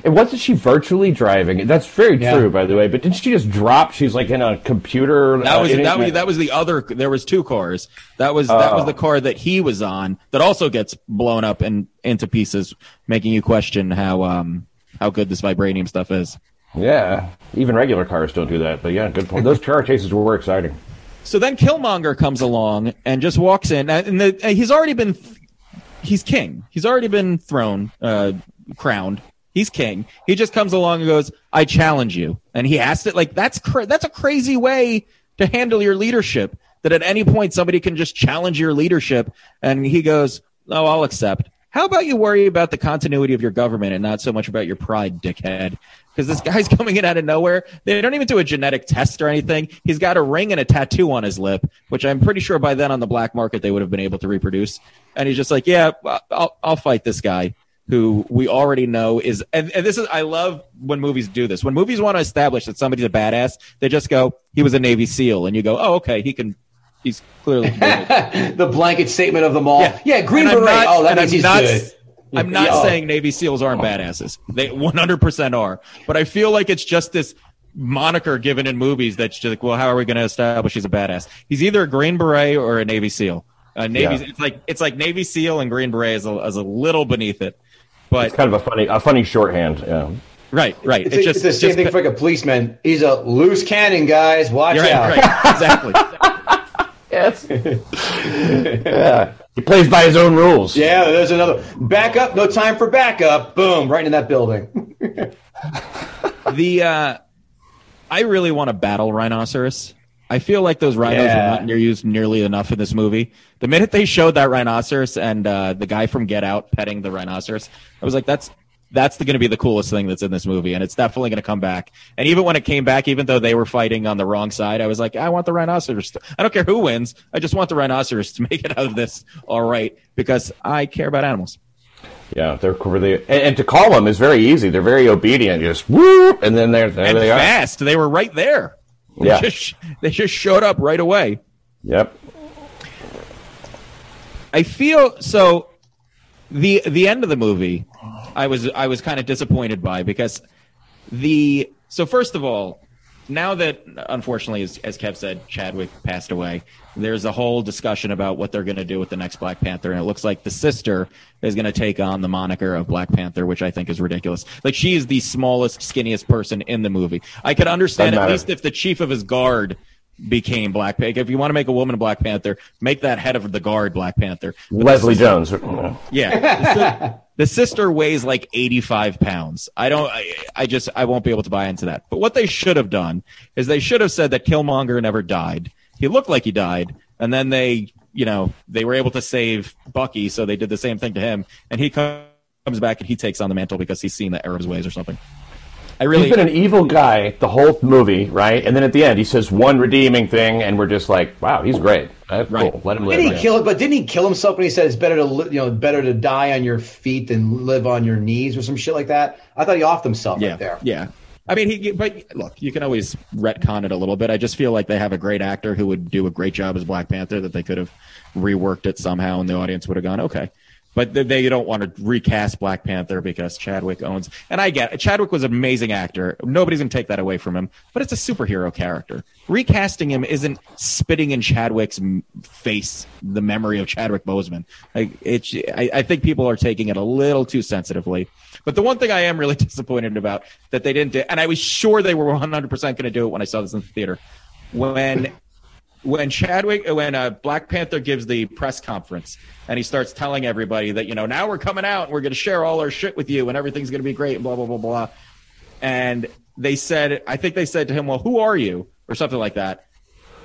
And wasn't she virtually driving? That's very Yeah. true, by the way. But didn't she just drop? She's like in a computer. That uh, was in- that was that was the other. There was two cars. That was that was the car that he was on that also gets blown up and into pieces, making you question how um how good this vibranium stuff is. Yeah, even regular cars don't do that. But yeah, good point. Those car chases were exciting. So then Killmonger comes along and just walks in, and the, he's already been he's king. He's already been thrown, uh, crowned. He's king. He just comes along and goes, "I challenge you," and he asked it like that's cra- that's a crazy way to handle your leadership. That at any point somebody can just challenge your leadership, and he goes, "Oh, I'll accept." How about you worry about the continuity of your government and not so much about your pride, dickhead? Because this guy's coming in out of nowhere. They don't even do a genetic test or anything. He's got a ring and a tattoo on his lip, which I'm pretty sure by then on the black market they would have been able to reproduce. And he's just like, yeah, I'll, I'll fight this guy who we already know is. And, and this is, I love when movies do this. When movies want to establish that somebody's a badass, they just go, he was a Navy SEAL. And you go, oh, okay, he can, He's clearly the blanket statement of them all. Yeah, Yeah. Green And Beret. not- oh, that means I'm he's not- good. I'm not Yeah. saying Navy SEALs aren't badasses. They 100% are. But I feel like it's just this moniker given in movies that's just like, well, how are we going to establish he's a badass? He's either a Green Beret or a Navy SEAL. Uh, Navy, Yeah. it's like it's like Navy SEAL and Green Beret is a, is a little beneath it. But It's kind of a funny, a funny shorthand. Yeah. right, right. It's, It it's just the same just- thing for like a policeman. He's a loose cannon, guys. Watch You're out. right, right, exactly. Yes. yeah. He plays by his own rules. Yeah, there's another backup. No time for backup. Boom, right in that building. the uh, I really want to battle rhinoceros. I feel like those rhinos Yeah. were not near used nearly enough in this movie. The minute they showed that rhinoceros and uh, the guy from Get Out petting the rhinoceros, I was like, that's that's going to be the coolest thing that's in this movie, and it's definitely going to come back. And even when it came back, even though they were fighting on the wrong side, I was like, I want the rhinoceros. To, I don't care who wins. I just want the rhinoceros to make it out of this all right because I care about animals. Yeah, they're really, and, and to call them is very easy. They're very obedient. You just whoop, and then they're there. and they are. fast. They were right there. They Yeah. just, they just showed up right away. Yep. I feel so. The the end of the movie, I was I was kind of disappointed by because the so first of all, now that unfortunately, as, as Kev said, Chadwick passed away, there's a whole discussion about what they're going to do with the next Black Panther, and it looks like the sister is going to take on the moniker of Black Panther, which I think is ridiculous. Like she is the smallest, skinniest person in the movie. I could understand Doesn't at matter. least if the chief of his guard became Black Panther. If you want to make a woman Black Panther, make that head of the guard Black Panther. But Leslie Jones. Yeah. Si- the sister weighs like 85 pounds. I don't, I, I just, I won't be able to buy into that. But what they should have done is they should have said that Killmonger never died. He looked like he died. And then they, you know, they were able to save Bucky. So they did the same thing to him. And he comes back and he takes on the mantle because he's seen the his ways or something. I really, He's been an evil guy the whole movie, right? And then at the end, he says one redeeming thing, and we're just like, "Wow, he's great. That's Right. cool. Let him live." Didn't he Yeah. kill it? But didn't he kill himself when he said it's better to li- you know better to die on your feet than live on your knees or some shit like that? I thought he offed himself yeah, right there. yeah. I mean, he, but look, you can always retcon it a little bit. I just feel like they have a great actor who would do a great job as Black Panther that they could have reworked it somehow and the audience would have gone, okay. But they- don't want to recast Black Panther because Chadwick owns, and I get it. Chadwick was an amazing actor. Nobody's going to take that away from him, but it's a superhero character. Recasting him isn't spitting in Chadwick's face the memory of Chadwick Boseman. Like, it's, I, I think people are taking it a little too sensitively. But the one thing I am really disappointed about that they didn't do, and I was sure they were 100% going to do it when I saw this in the theater, when when Chadwick, when uh, Black Panther gives the press conference and he starts telling everybody that you know now we're coming out and we're going to share all our shit with you and everything's going to be great and blah blah blah blah, and they said, I think they said to him, well, who are you or something like that.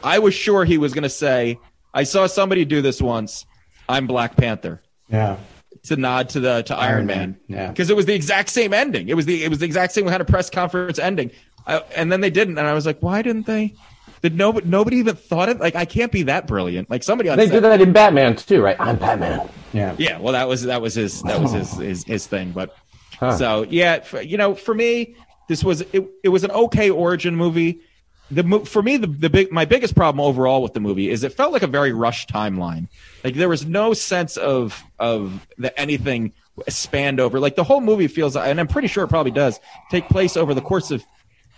I was sure he was going to say, I saw somebody do this once. I'm Black Panther Yeah. to nod to the to Iron, Iron Man, Man, yeah. because it was the exact same ending. It was the it was the exact same We had a press conference ending, I, and then they didn't, and I was like, why didn't they? Did nobody nobody even thought it? Like I can't be that brilliant. Like somebody on They set- did that in Batman too, right? I'm Batman. Yeah. yeah, well, that was that was his that was his his, his thing. But so yeah, for, you know, for me, this was it. It was an okay origin movie. The mo- for me, the the big my biggest problem overall with the movie is it felt like a very rushed timeline. Like there was no sense of of that anything spanned over. Like the whole movie feels, and I'm pretty sure it probably does take place over the course of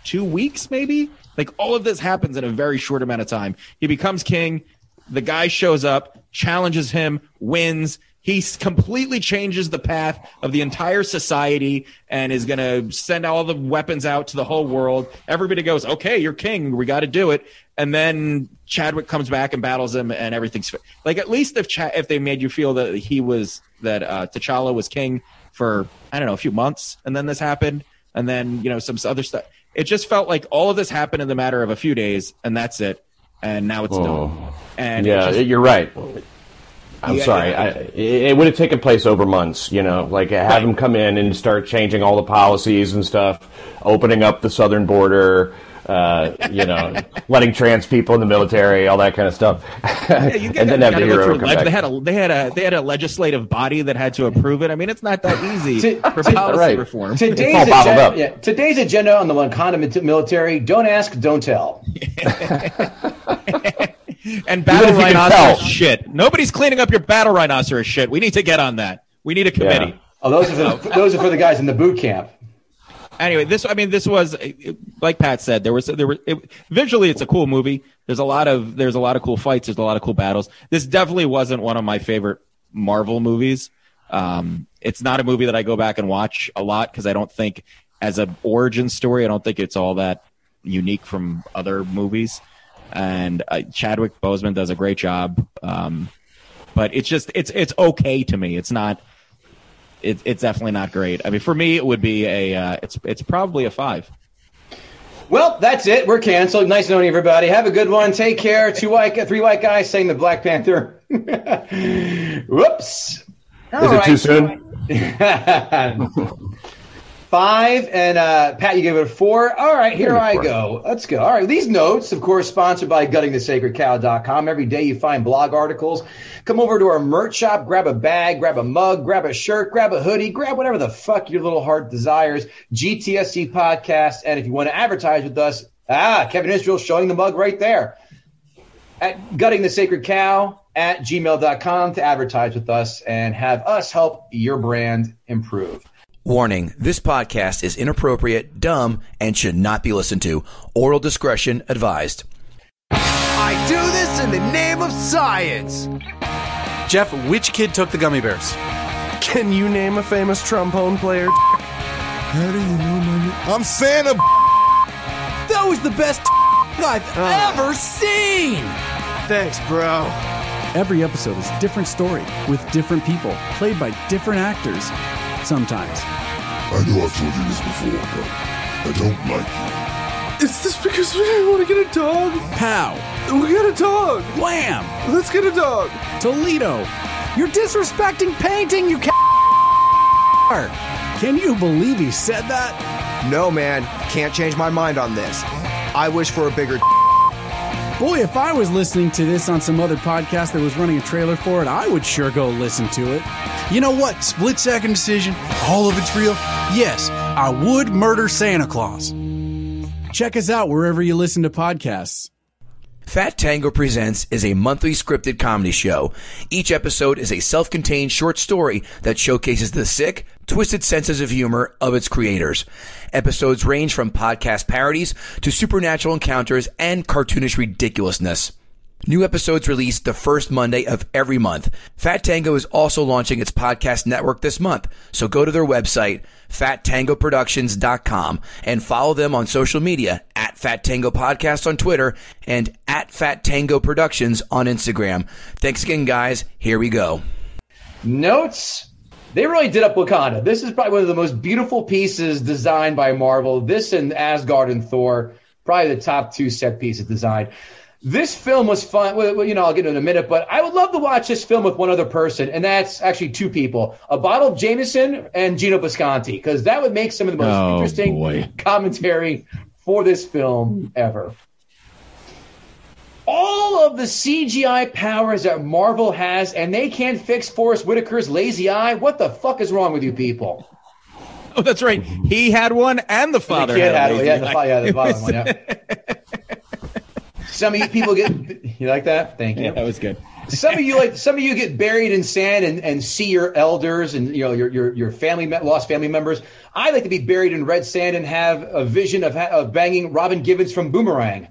two weeks, maybe. Like all of this happens in a very short amount of time. He becomes king. The guy shows up, challenges him, wins. He completely changes the path of the entire society and is going to send all the weapons out to the whole world. Everybody goes, okay, you're king. We got to do it. And then Chadwick comes back and battles him and everything's like, at least if, if they made you feel that he was, that uh, T'Challa was king for, I don't know, a few months and then this happened and then, you know, some other stuff. It just felt like all of this happened in the matter of a few days and that's it. And now it's done. Oh. And Yeah, just- you're right. I'm Yeah, sorry. I, it would have taken place over months, you know, like have Right. him come in and start changing all the policies and stuff, opening up the southern border, uh, you know, letting trans people in the military, all that kind of stuff, Yeah, you get and then have the you gotta go hero come leg- back. They had a they had a they had a legislative body that had to approve it. I mean, it's not that easy To- for to- policy right. reform. Today's all agenda, up. yeah, today's agenda on the Wakanda mit- military: don't ask, don't tell. And battle if you can rhinoceros shit. Nobody's cleaning up your battle rhinoceros shit. We need to get on that. We need a committee. Yeah. Oh, those are for, those are for the guys in the boot camp. Anyway, this I mean, this was like Pat said. There was there were it, visually, it's a cool movie. There's a lot of there's a lot of cool fights. There's a lot of cool battles. This definitely wasn't one of my favorite Marvel movies. Um, it's not a movie that I go back and watch a lot because I don't think, as a origin story, I don't think it's all that unique from other movies. And uh, Chadwick Boseman does a great job. Um, but it's just it's it's okay to me. It's not. It, it's definitely not great. I mean, for me, it would be a. Uh, it's it's probably a five. Well, that's it. We're canceled. Nice knowing everybody. Have a good one. Take care. Two white, three white guys saying the Black Panther. Whoops. Is it too soon? Five and uh, Pat, you gave it a four. All right, here Give it a I go. Let's go. All right, these notes, of course, sponsored by GuttingTheSacredCow.com. Every day you find blog articles. Come over to our merch shop, grab a bag, grab a mug, grab a shirt, grab a hoodie, grab whatever the fuck your little heart desires. GTSC podcast, and if you want to advertise with us, ah, Kevin Israel showing the mug right there at guttingthesacredcow the sacred cow at gmail.com to advertise with us and have us help your brand improve. Warning this podcast is inappropriate, dumb, and should not be listened to. Oral discretion advised. I do this in the name of science. Jeff, which kid took the gummy bears? Can you name a famous trombone player? How do you know my name? I'm Santa. That was the best I've oh. ever seen. Thanks, bro. Every episode is a different story with different people, played by different actors. Sometimes. I know I've told you this before, but I don't like you. Is this because we want to get a dog? Pow! We got a dog. Wham! Let's get a dog. Toledo! You're disrespecting painting, you ca- Can you believe he said that? No, man. Can't change my mind on this. I wish for a bigger. Boy, if I was listening to this on some other podcast that was running a trailer for it, I would sure go listen to it. You know what? Split second decision, all of it's real. Yes, I would murder Santa Claus. Check us out wherever you listen to podcasts. Fat Tango Presents is a monthly scripted comedy show. Each episode is a self contained short story that showcases the sick, twisted senses of humor of its creators. Episodes range from podcast parodies to supernatural encounters and cartoonish ridiculousness. New episodes released the first Monday of every month. Fat Tango is also launching its podcast network this month, so go to their website, fattangoproductions.com, and follow them on social media at Fat Tango Podcast on Twitter and at Fat Tango Productions on Instagram. Thanks again, guys. Here we go. Notes. They really did up Wakanda. This is probably one of the most beautiful pieces designed by Marvel. This and Asgard and Thor, probably the top two set pieces designed. This film was fun. Well, you know, I'll get it in a minute, but I would love to watch this film with one other person, and that's actually two people: a bottle of Jameson and Gino Bisconti, because that would make some of the most Oh, interesting boy. commentary for this film ever. All of the CGI powers that Marvel has, and they can't fix Forest Whitaker's lazy eye. What the fuck is wrong with you people? Oh, that's right. He had one, and the father the kid had, had lazy Yeah, the, yeah, the was- one. Yeah. Some of you people get you like that. Thank you. Yeah, that was good. some of you like some of you get buried in sand and, and see your elders and you know your your your family lost family members. I like to be buried in red sand and have a vision of, of banging Robin Givens from Boomerang.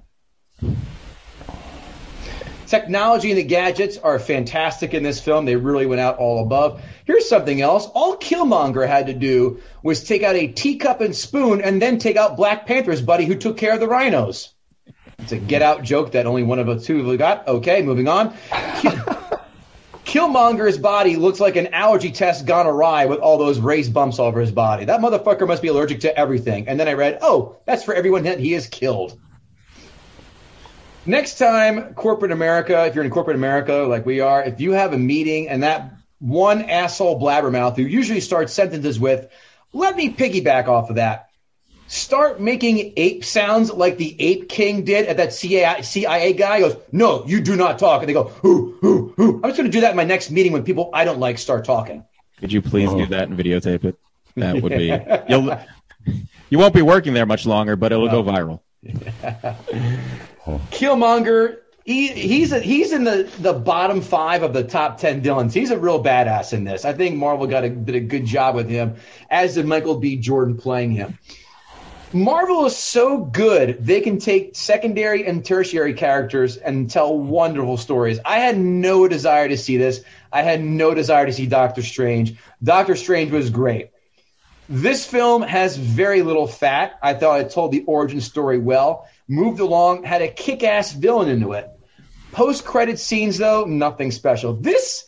Technology and the gadgets are fantastic in this film. They really went out all above. Here's something else. All Killmonger had to do was take out a teacup and spoon and then take out Black Panther's buddy who took care of the rhinos. It's a get out joke that only one of the two got. Okay, moving on. Killmonger's body looks like an allergy test gone awry with all those raised bumps all over his body. That motherfucker must be allergic to everything. And then I read, oh, that's for everyone that he has killed. Next time, corporate America, if you're in corporate America like we are, if you have a meeting and that one asshole blabbermouth who usually starts sentences with, let me piggyback off of that. Start making ape sounds like the Ape King did at that CIA, CIA guy. He goes, no, you do not talk. And they go, who, who, who. I'm just going to do that in my next meeting when people I don't like start talking. Could you please do oh. that and videotape it? That would be. You'll. You won't be working there much longer, but it'll go oh. viral. Killmonger He, he's a, he's in the, the bottom five of the top ten Dylans. He's a real badass in this. I think Marvel got a, did a good job with him, as did Michael B. Jordan playing him. Marvel is so good they can take secondary and tertiary characters and tell wonderful stories. I had no desire to see this. I had no desire to see Doctor Strange. Doctor Strange was great. This film has very little fat. I thought it told the origin story well, moved along, had a kick ass villain into it. Post credit scenes, though, nothing special. This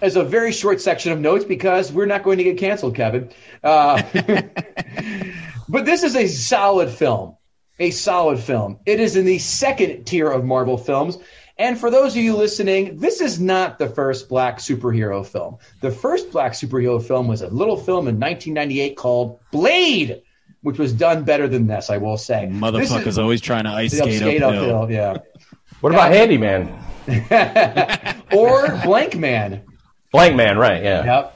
is a very short section of notes because we're not going to get canceled, Kevin. Uh, but this is a solid film. A solid film. It is in the second tier of Marvel films. And for those of you listening, this is not the first black superhero film. The first black superhero film was a little film in 1998 called Blade, which was done better than this, I will say. Motherfucker's is- always trying to ice skate, skate uphill. uphill, yeah. What about Handyman? or Blank Man. Blank Man, right? Yeah. Yep.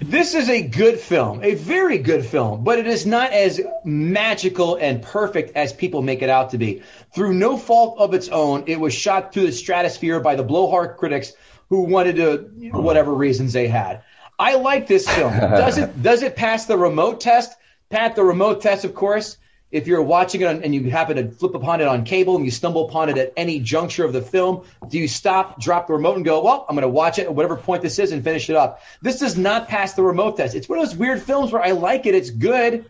This is a good film, a very good film, but it is not as magical and perfect as people make it out to be. Through no fault of its own, it was shot to the stratosphere by the blowhard critics who wanted to, whatever reasons they had. I like this film. Does it does it pass the remote test? Pat, the remote test, of course. If you're watching it on, and you happen to flip upon it on cable and you stumble upon it at any juncture of the film, do you stop, drop the remote, and go, "Well, I'm going to watch it at whatever point this is and finish it up"? This does not pass the remote test. It's one of those weird films where I like it, it's good,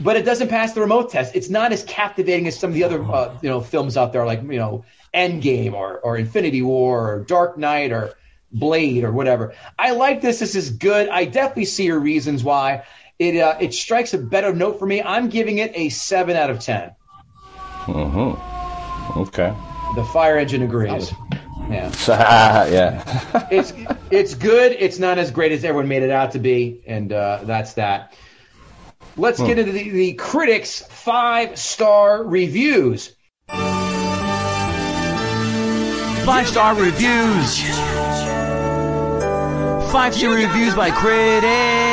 but it doesn't pass the remote test. It's not as captivating as some of the other, uh, you know, films out there, like you know, Endgame or or Infinity War or Dark Knight or Blade or whatever. I like this. This is good. I definitely see your reasons why. It uh, it strikes a better note for me. I'm giving it a seven out of ten. Mm-hmm. Okay. The fire engine agrees. Yeah, yeah. it's it's good. It's not as great as everyone made it out to be, and uh, that's that. Let's get into the, the critics' five star reviews. Five star reviews. Five star reviews by critics.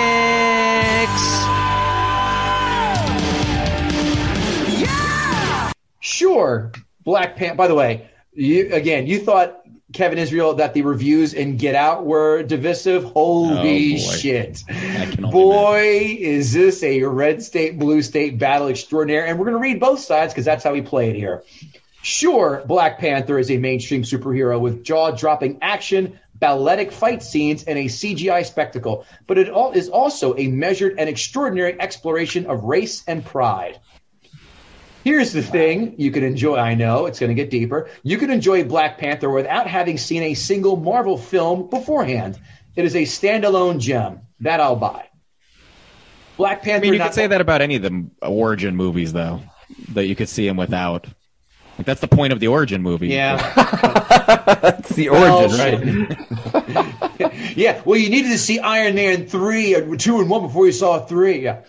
Sure, Black Panther. By the way, you again, you thought Kevin Israel that the reviews in Get Out were divisive. Holy Oh, boy. shit! can only Boy, is this a red state blue state battle extraordinaire? And we're going to read both sides because that's how we play it here. Sure, Black Panther is a mainstream superhero with jaw-dropping action, balletic fight scenes, and a CGI spectacle, but it all is also a measured and extraordinary exploration of race and pride. Here's the thing you can enjoy. I know it's going to get deeper. You can enjoy Black Panther without having seen a single Marvel film beforehand. It is a standalone gem that I'll buy. Black Panther. I mean, you could say that about any of the origin movies, though, that you could see them without. Like, that's the point of the origin movie. Yeah. That's the Well, origin, right? yeah. Well, you needed to see Iron Man three or two and one before you saw three. Yeah.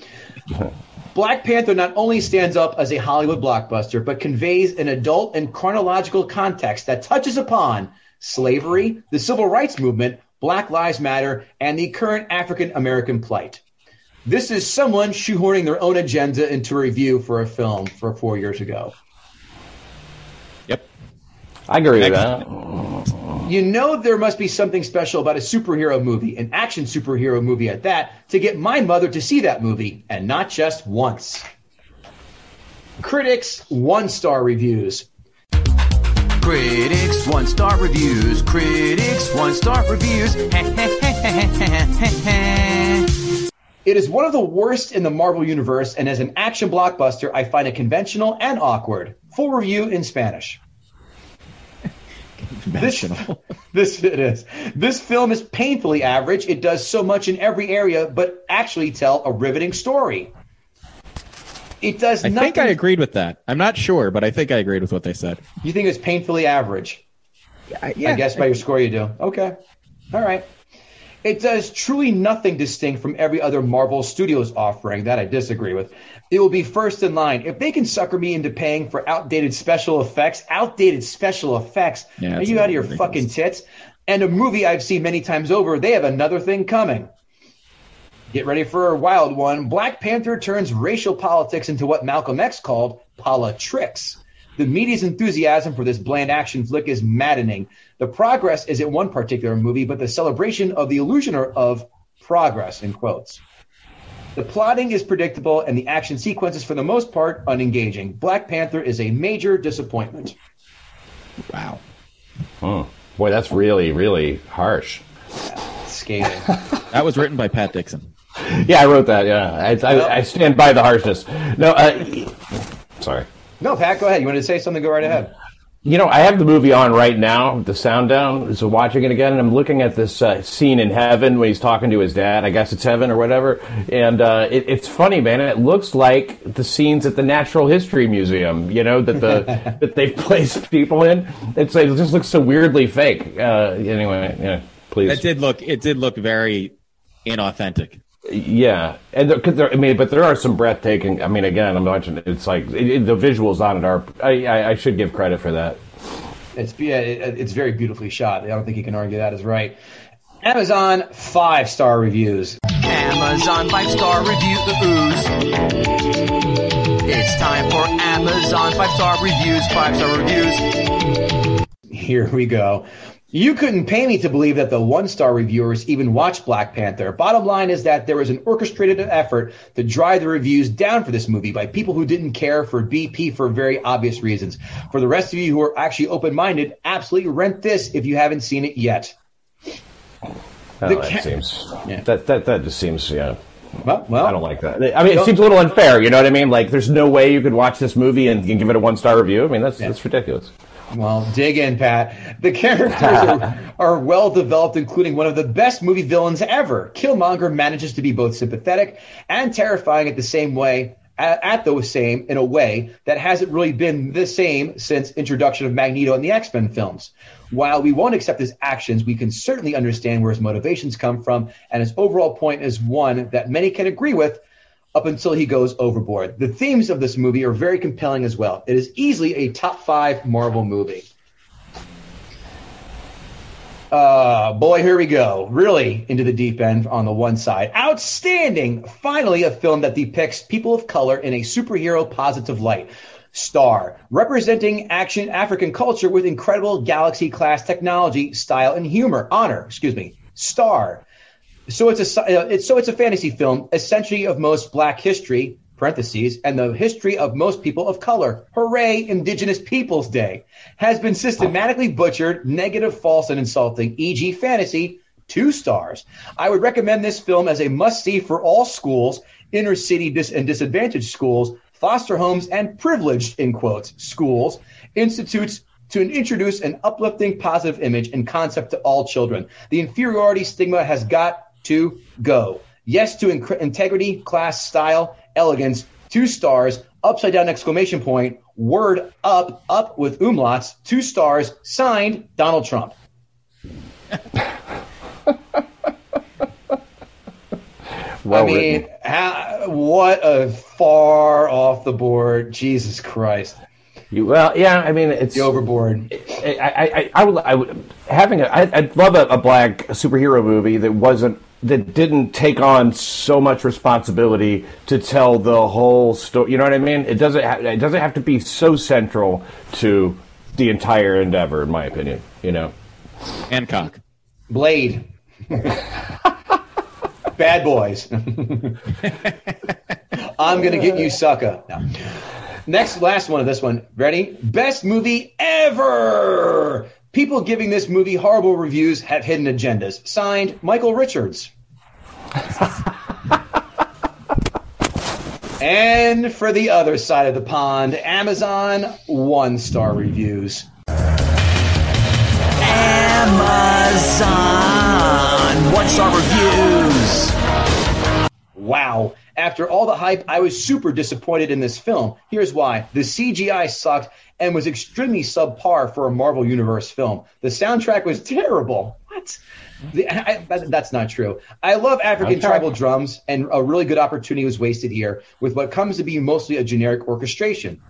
Black Panther not only stands up as a Hollywood blockbuster, but conveys an adult and chronological context that touches upon slavery, the civil rights movement, Black Lives Matter, and the current African American plight. This is someone shoehorning their own agenda into a review for a film for four years ago. Yep. I agree with that. You know there must be something special about a superhero movie, an action superhero movie at that, to get my mother to see that movie, and not just once. Critics one star reviews. Critics one star reviews. Critics one star reviews. It is one of the worst in the Marvel universe, and as an action blockbuster, I find it conventional and awkward. Full review in Spanish. This, this it is. This film is painfully average. It does so much in every area, but actually tell a riveting story. It does I nothing. think I agreed with that. I'm not sure, but I think I agreed with what they said. You think it's painfully average? Yeah, I guess by your score you do. Okay. All right. It does truly nothing distinct from every other Marvel Studios offering. That I disagree with. It will be first in line. If they can sucker me into paying for outdated special effects, outdated special effects, Yeah, are you out of your ridiculous. fucking tits? And a movie I've seen many times over, they have another thing coming. Get ready for a wild one. Black Panther turns racial politics into what Malcolm X called politics. The media's enthusiasm for this bland action flick is maddening. The progress isn't one particular movie, but the celebration of the illusion of progress, in quotes. The plotting is predictable and the action sequences, for the most part, unengaging. Black Panther is a major disappointment. Wow. Oh, boy, that's really, really harsh. Scathing. That was written by Pat Dixon. Yeah, I wrote that. Yeah, I, I, I stand by the harshness. No, uh, sorry. no, Pat, go ahead. You wanted to say something? Go right ahead. You know, I have the movie on right now, the sound down, so watching it again, and I'm looking at this uh, scene in heaven when he's talking to his dad. I guess it's heaven or whatever. And uh, it, it's funny, man. It looks like the scenes at the Natural History Museum. You know that the that they've placed people in. It's it just looks so weirdly fake. Uh, anyway, yeah. Please. It did look. It did look very inauthentic. Yeah, and there, 'cause there, I mean, but there are some breathtaking. I mean, again, I'm watching. It's like it, it- the visuals on it are. I, I, I should give credit for that. It's yeah, it, it's very beautifully shot. I don't think you can argue that is right. Amazon five star reviews. Amazon five star reviews. The ooze. It's time for Amazon five star reviews. Five star reviews. Here we go. You couldn't pay me to believe that the one star reviewers even watched Black Panther. Bottom line is that there was an orchestrated effort to drive the reviews down for this movie by people who didn't care for BP for very obvious reasons. For the rest of you who are actually open minded, absolutely rent this if you haven't seen it yet. Oh, The that ca- seems Yeah. that that that just seems yeah. Well, well I don't like that. I mean, it seems a little unfair. You know what I mean? Like, there's no way you could watch this movie and, and give it a one star review. I mean, that's that's ridiculous. Well, dig in, Pat. The characters are, are well developed, including one of the best movie villains ever. Killmonger manages to be both sympathetic and terrifying at the same way, at, at the same in a way that hasn't really been the same since introduction of Magneto in the X Men films. While we won't accept his actions, we can certainly understand where his motivations come from, and his overall point is one that many can agree with up until he goes overboard. The themes of this movie are very compelling as well. It is easily a top five Marvel movie. Uh, boy, here we go. Really into the deep end on the one side. Outstanding. Finally, a film that depicts people of color in a superhero positive light. Star, representing action African culture with incredible galaxy class technology, style, and humor. Honor, excuse me. Star, so it's a uh, it's so it's a fantasy film, essentially of most Black history (parentheses) and the history of most people of color. Hooray, Indigenous Peoples Day has been systematically butchered, negative, false, and insulting. E.g., fantasy. Two stars. I would recommend this film as a must see for all schools, inner city dis- and disadvantaged schools, foster homes, and privileged, in quotes, schools, institutes, to introduce an uplifting positive image and concept to all children. The inferiority stigma has got to go. Yes to integrity, class, style, elegance. Two stars, upside down exclamation point, word up, up with umlauts, two stars, signed Donald Trump. Well I mean, how, what a far off the board. Jesus Christ. You, well, yeah. I mean, it's The overboard. I, I, I, I would, I would having a, I, I'd love a, a black superhero movie that wasn't that didn't take on so much responsibility to tell the whole story. You know what I mean? It doesn't. Ha- it doesn't have to be so central to the entire endeavor, in my opinion. You know. Hancock. Blade. Bad boys. I'm gonna get you, sucker. No. Next, last one of this one. Ready? Best movie ever. People giving this movie horrible reviews have hidden agendas. Signed, Michael Richards. and for the other side of the pond, Amazon one star reviews. Amazon one star reviews. Wow. After all the hype, I was super disappointed in this film. Here's why. The CGI sucked and was extremely subpar for a Marvel Universe film. The soundtrack was terrible. What? The, I, that- that's not true. I love African Okay. tribal drums, and a really good opportunity was wasted here with what comes to be mostly a generic orchestration.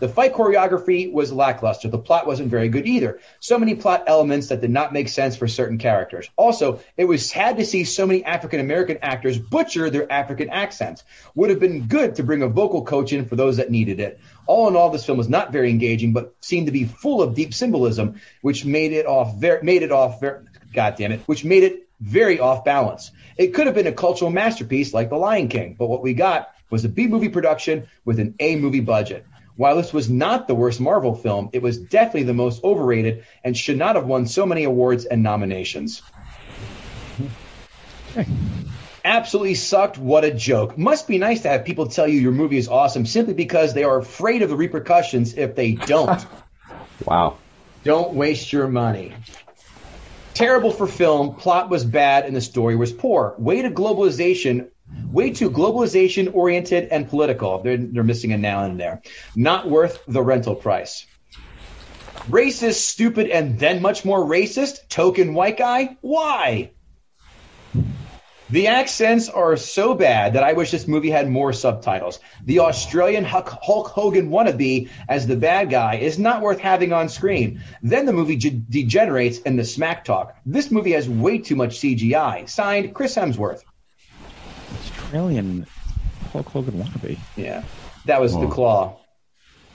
The fight choreography was lackluster. The plot wasn't very good either. So many plot elements that did not make sense for certain characters. Also, it was sad to see so many African American actors butcher their African accents. Would have been good to bring a vocal coach in for those that needed it. All in all, this film was not very engaging, but seemed to be full of deep symbolism, which made it off very, made it off very, God damn it, which made it very off balance. It could have been a cultural masterpiece like The Lion King, but what we got was a B movie production with an A movie budget. While this was not the worst Marvel film, it was definitely the most overrated and should not have won so many awards and nominations. Absolutely sucked. What a joke. Must be nice to have people tell you your movie is awesome simply because they are afraid of the repercussions if they don't. Wow. Don't waste your money. Terrible for film. Plot was bad and the story was poor. Way to globalization. Way too globalization oriented and political. They're, they're missing a noun in there. Not worth the rental price. Racist, stupid, and then much more racist. Token white guy. Why? The accents are so bad that I wish this movie had more subtitles. The Australian Hulk Hogan wannabe as the bad guy is not worth having on screen. Then the movie ge- degenerates in the smack talk. This movie has way too much CGI. Signed, Chris Hemsworth. Australian Hulk Hogan wannabe. Yeah, that was the claw.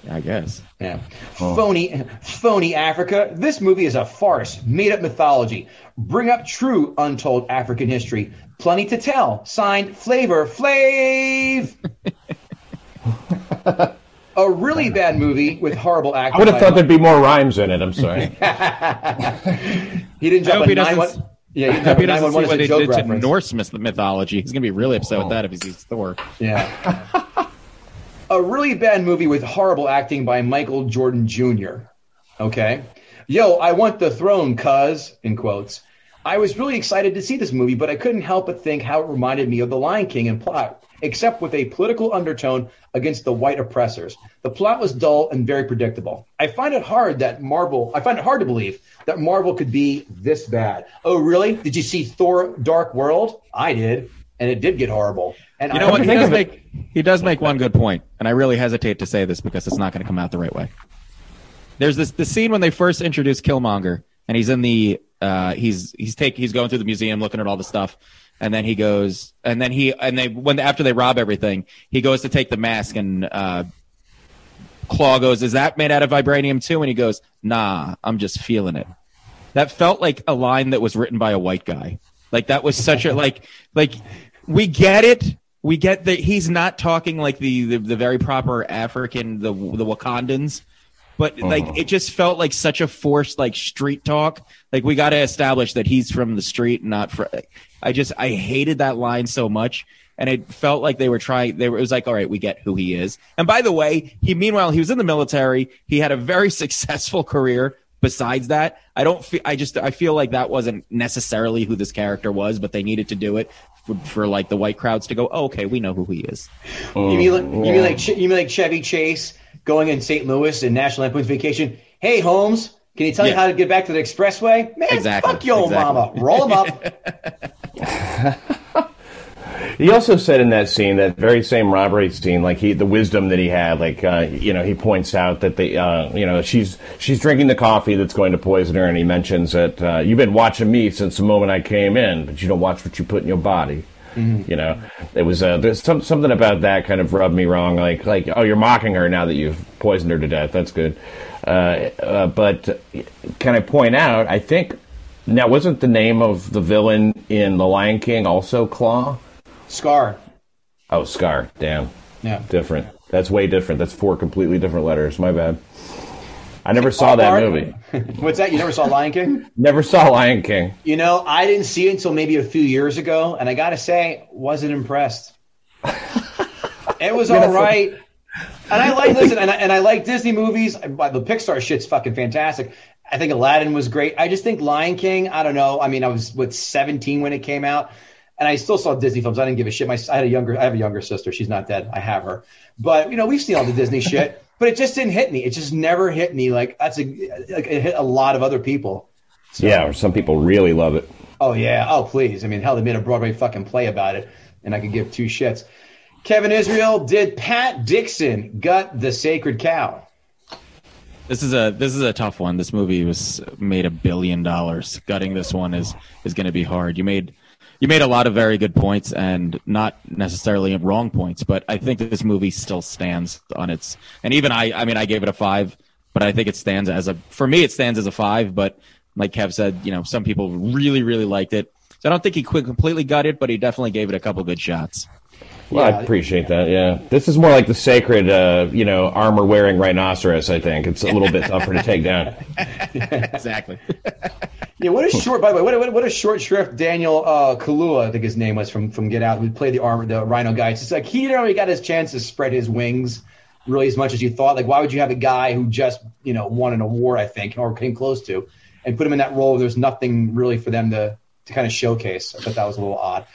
I guess. Yeah. Phony, phony Africa. This movie is a farce, made up mythology. Bring up true, untold African history. Plenty to tell. Signed, Flavor Flav. a really bad movie with horrible acting. I would have thought there'd be more rhymes in it. I'm sorry. he didn't I jump hope a he nine one. Yeah, he I hope he nine doesn't see what they did to. Norse myth- mythology. He's gonna be really upset with that if he sees Thor. Yeah. a really bad movie with horrible acting by Michael Jordan Jr. Okay. Yo, I want the throne, cuz, in quotes. I was really excited to see this movie, but I couldn't help but think how it reminded me of The Lion King in plot, except with a political undertone against the white oppressors. The plot was dull and very predictable. I find it hard that Marvel, I find it hard to believe that Marvel could be this bad. Oh, really? Did you see Thor Dark World? I did, and it did get horrible. And You I know what? He does make he does make one good point, and I really hesitate to say this because it's not going to come out the right way. There's this the scene when they first introduce Killmonger, and he's in the uh, he's he's take he's going through the museum looking at all the stuff, and then he goes and then he and they when after they rob everything, he goes to take the mask and uh, Claw goes, "Is that made out of vibranium too?" And he goes, "Nah, I'm just feeling it." That felt like a line that was written by a white guy. Like that was such a like like we get it. We get that he's not talking like the the, the very proper African the the Wakandans, but like oh. it just felt like such a forced like street talk. Like we got to establish that he's from the street, not from. I just I hated that line so much, and it felt like they were trying. They were. It was like, all right, we get who he is. And by the way, he meanwhile he was in the military. He had a very successful career. Besides that, I don't feel. I just I feel like that wasn't necessarily who this character was, but they needed to do it for, for like the white crowds to go. Oh, okay, we know who he is. Oh, you mean like, you mean like you mean like Chevy Chase going in St. Louis and National Lampoon's Vacation? Hey Holmes, can you tell me how to get back to the expressway? Man, Exactly, fuck your old exactly. mama. Roll him up. He also said in that scene, that very same robbery scene, like he, the wisdom that he had, like uh, you know, he points out that the, uh, you know, she's she's drinking the coffee that's going to poison her, and he mentions that uh, you've been watching me since the moment I came in, but you don't watch what you put in your body. You know, it was uh, there's some, something about that kind of rubbed me wrong. Like like oh, you're mocking her now that you've poisoned her to death. That's good, uh, uh, but can I point out? I think now wasn't the name of the villain in The Lion King also Claw? Scar. Oh, Scar. Damn. Yeah. Different. That's way different. That's four completely different letters. My bad. I never saw that movie. What's that? You never saw Lion King? Never saw Lion King. You know, I didn't see it until maybe a few years ago, and I gotta say, wasn't impressed. it was all right. And I like listen, and I, and I like Disney movies. The Pixar shit's fucking fantastic. I think Aladdin was great. I just think Lion King. I don't know. I mean, I was what 17 when it came out, and I still saw Disney films. I didn't give a shit. My I had a younger. I have a younger sister. She's not dead. I have her. But you know, we've seen all the Disney shit. But it just didn't hit me. It just never hit me. Like that's a like it hit a lot of other people. Yeah, or some people really love it. Oh yeah. Oh please. I mean, hell, they made a Broadway fucking play about it, and I could give two shits. Kevin Israel did Pat Dixon gut the sacred cow? This is a this is a tough one. This movie was made a billion dollars. Gutting this one is is going to be hard. You made you made a lot of very good points and not necessarily wrong points, but I think this movie still stands on its. And even I, I mean, I gave it a five, but I think it stands as a. For me, it stands as a five. But like Kev said, you know, some people really really liked it. So I don't think he completely got it, but he definitely gave it a couple good shots. Well, I appreciate that. Yeah, this is more like the sacred, uh, you know, armor-wearing rhinoceros. I think it's a little bit tougher to take down. exactly. Yeah, what a short. By the way, what a, what a, short shrift Daniel uh, Kaluuya, I think his name was from from Get Out, who played the armor, the Rhino guy. It's just like he never really got his chance to spread his wings really as much as you thought. Like, why would you have a guy who just you know won an award, I think, or came close to, and put him in that role? There's nothing really for them to to kind of showcase. I thought that was a little odd.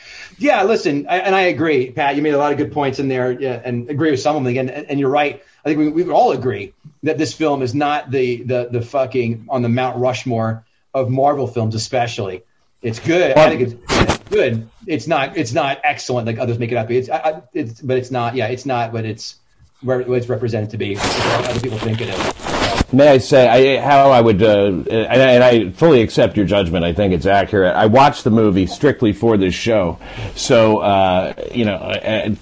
Yeah, listen, I, and I agree, Pat. You made a lot of good points in there, yeah, and agree with some of them. And, and you're right. I think we, we all agree that this film is not the the the fucking on the Mount Rushmore of Marvel films, especially. It's good. I think it's, it's good. It's not. It's not excellent like others make it up. It's. I, I, it's. But it's not. Yeah, it's not. But it's where it's represented to be. Other people think it is. May I say I, how I would, uh, and, I, fully accept your judgment. I think it's accurate. I watched the movie strictly for this show, so uh, you know, uh,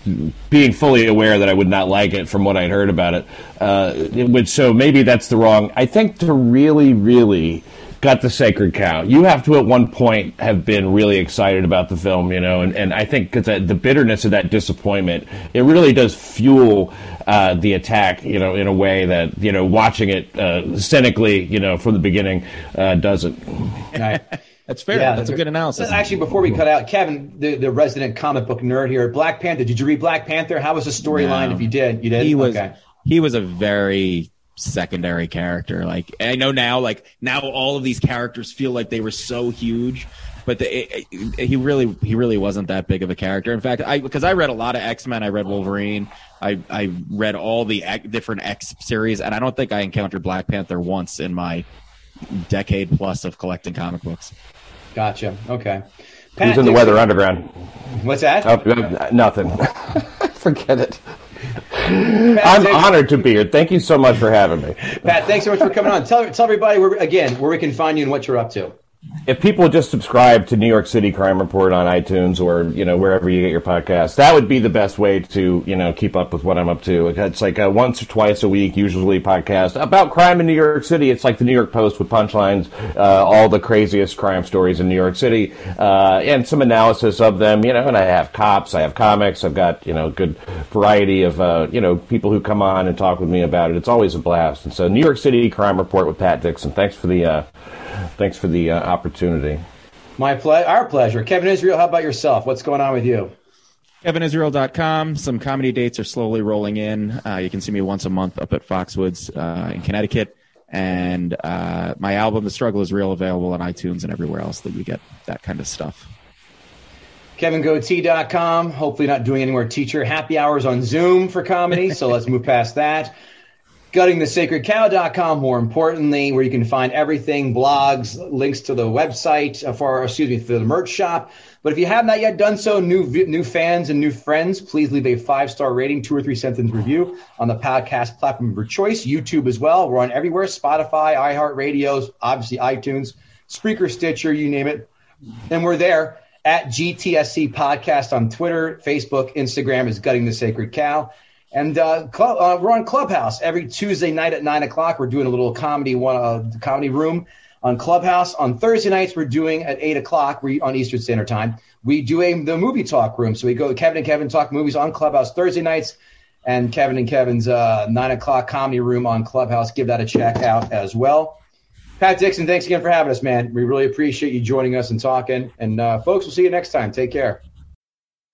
being fully aware that I would not like it from what I'd heard about it, uh, it would, so maybe that's the wrong. I think to really, really got the sacred cow. You have to at one point have been really excited about the film, you know, and, and I think because the bitterness of that disappointment, it really does fuel uh, the attack, you know, in a way that you know watching it uh, cynically, you know, from the beginning uh, doesn't. That's fair. Yeah, that's a good analysis. Actually, before we cut out, Kevin, the, the resident comic book nerd here, Black Panther. Did you read Black Panther? How was the storyline? No. If you did, you did. He was okay. he was a very secondary character. Like I know now, like now all of these characters feel like they were so huge, but the, it, it, he really he really wasn't that big of a character. In fact, I because I read a lot of X Men, I read Wolverine, I I read all the X, different X series, and I don't think I encountered Black Panther once in my decade plus of collecting comic books. Gotcha. Okay. He was in the Weather Underground. What's that? Oh, uh, nothing. Forget it. I'm honored to be here. Thank you so much for having me. Pat, thanks so much for coming on. Tell, tell everybody where, again where we can find you and what you're up to. If people just subscribe to New York City Crime Report on iTunes or you know wherever you get your podcast, that would be the best way to you know keep up with what I'm up to. It's like a once or twice a week, usually podcast about crime in New York City. It's like the New York Post with punchlines, uh, all the craziest crime stories in New York City, uh, and some analysis of them. You know, and I have cops, I have comics, I've got you know good variety of uh, you know people who come on and talk with me about it. It's always a blast. And so, New York City Crime Report with Pat Dixon. Thanks for the uh, thanks for the uh, opportunity. My ple- our pleasure. Kevin Israel, how about yourself? What's going on with you? KevinIsrael.com. Some comedy dates are slowly rolling in. Uh, you can see me once a month up at Foxwoods uh, in Connecticut. And uh, my album, The Struggle is Real, available on iTunes and everywhere else that you get that kind of stuff. KevinGoatee.com. Hopefully, not doing any more teacher happy hours on Zoom for comedy. So let's move past that. GuttingTheSacredCow.com, more importantly, where you can find everything, blogs, links to the website uh, for, excuse me, for the merch shop. But if you have not yet done so, new new fans and new friends, please leave a five star rating, two or three sentence review on the podcast platform of your choice, YouTube as well. We're on everywhere: Spotify, iHeartRadios, obviously iTunes, Spreaker, Stitcher, you name it, and we're there at GTSC Podcast on Twitter, Facebook, Instagram is Gutting the Sacred Cow. And uh, club, uh, we're on Clubhouse every Tuesday night at nine o'clock. We're doing a little comedy one uh, comedy room on Clubhouse. On Thursday nights, we're doing at eight o'clock we, on Eastern Standard Time. We do a the movie talk room. So we go Kevin and Kevin talk movies on Clubhouse Thursday nights, and Kevin and Kevin's uh, nine o'clock comedy room on Clubhouse. Give that a check out as well. Pat Dixon, thanks again for having us, man. We really appreciate you joining us and talking. And uh, folks, we'll see you next time. Take care.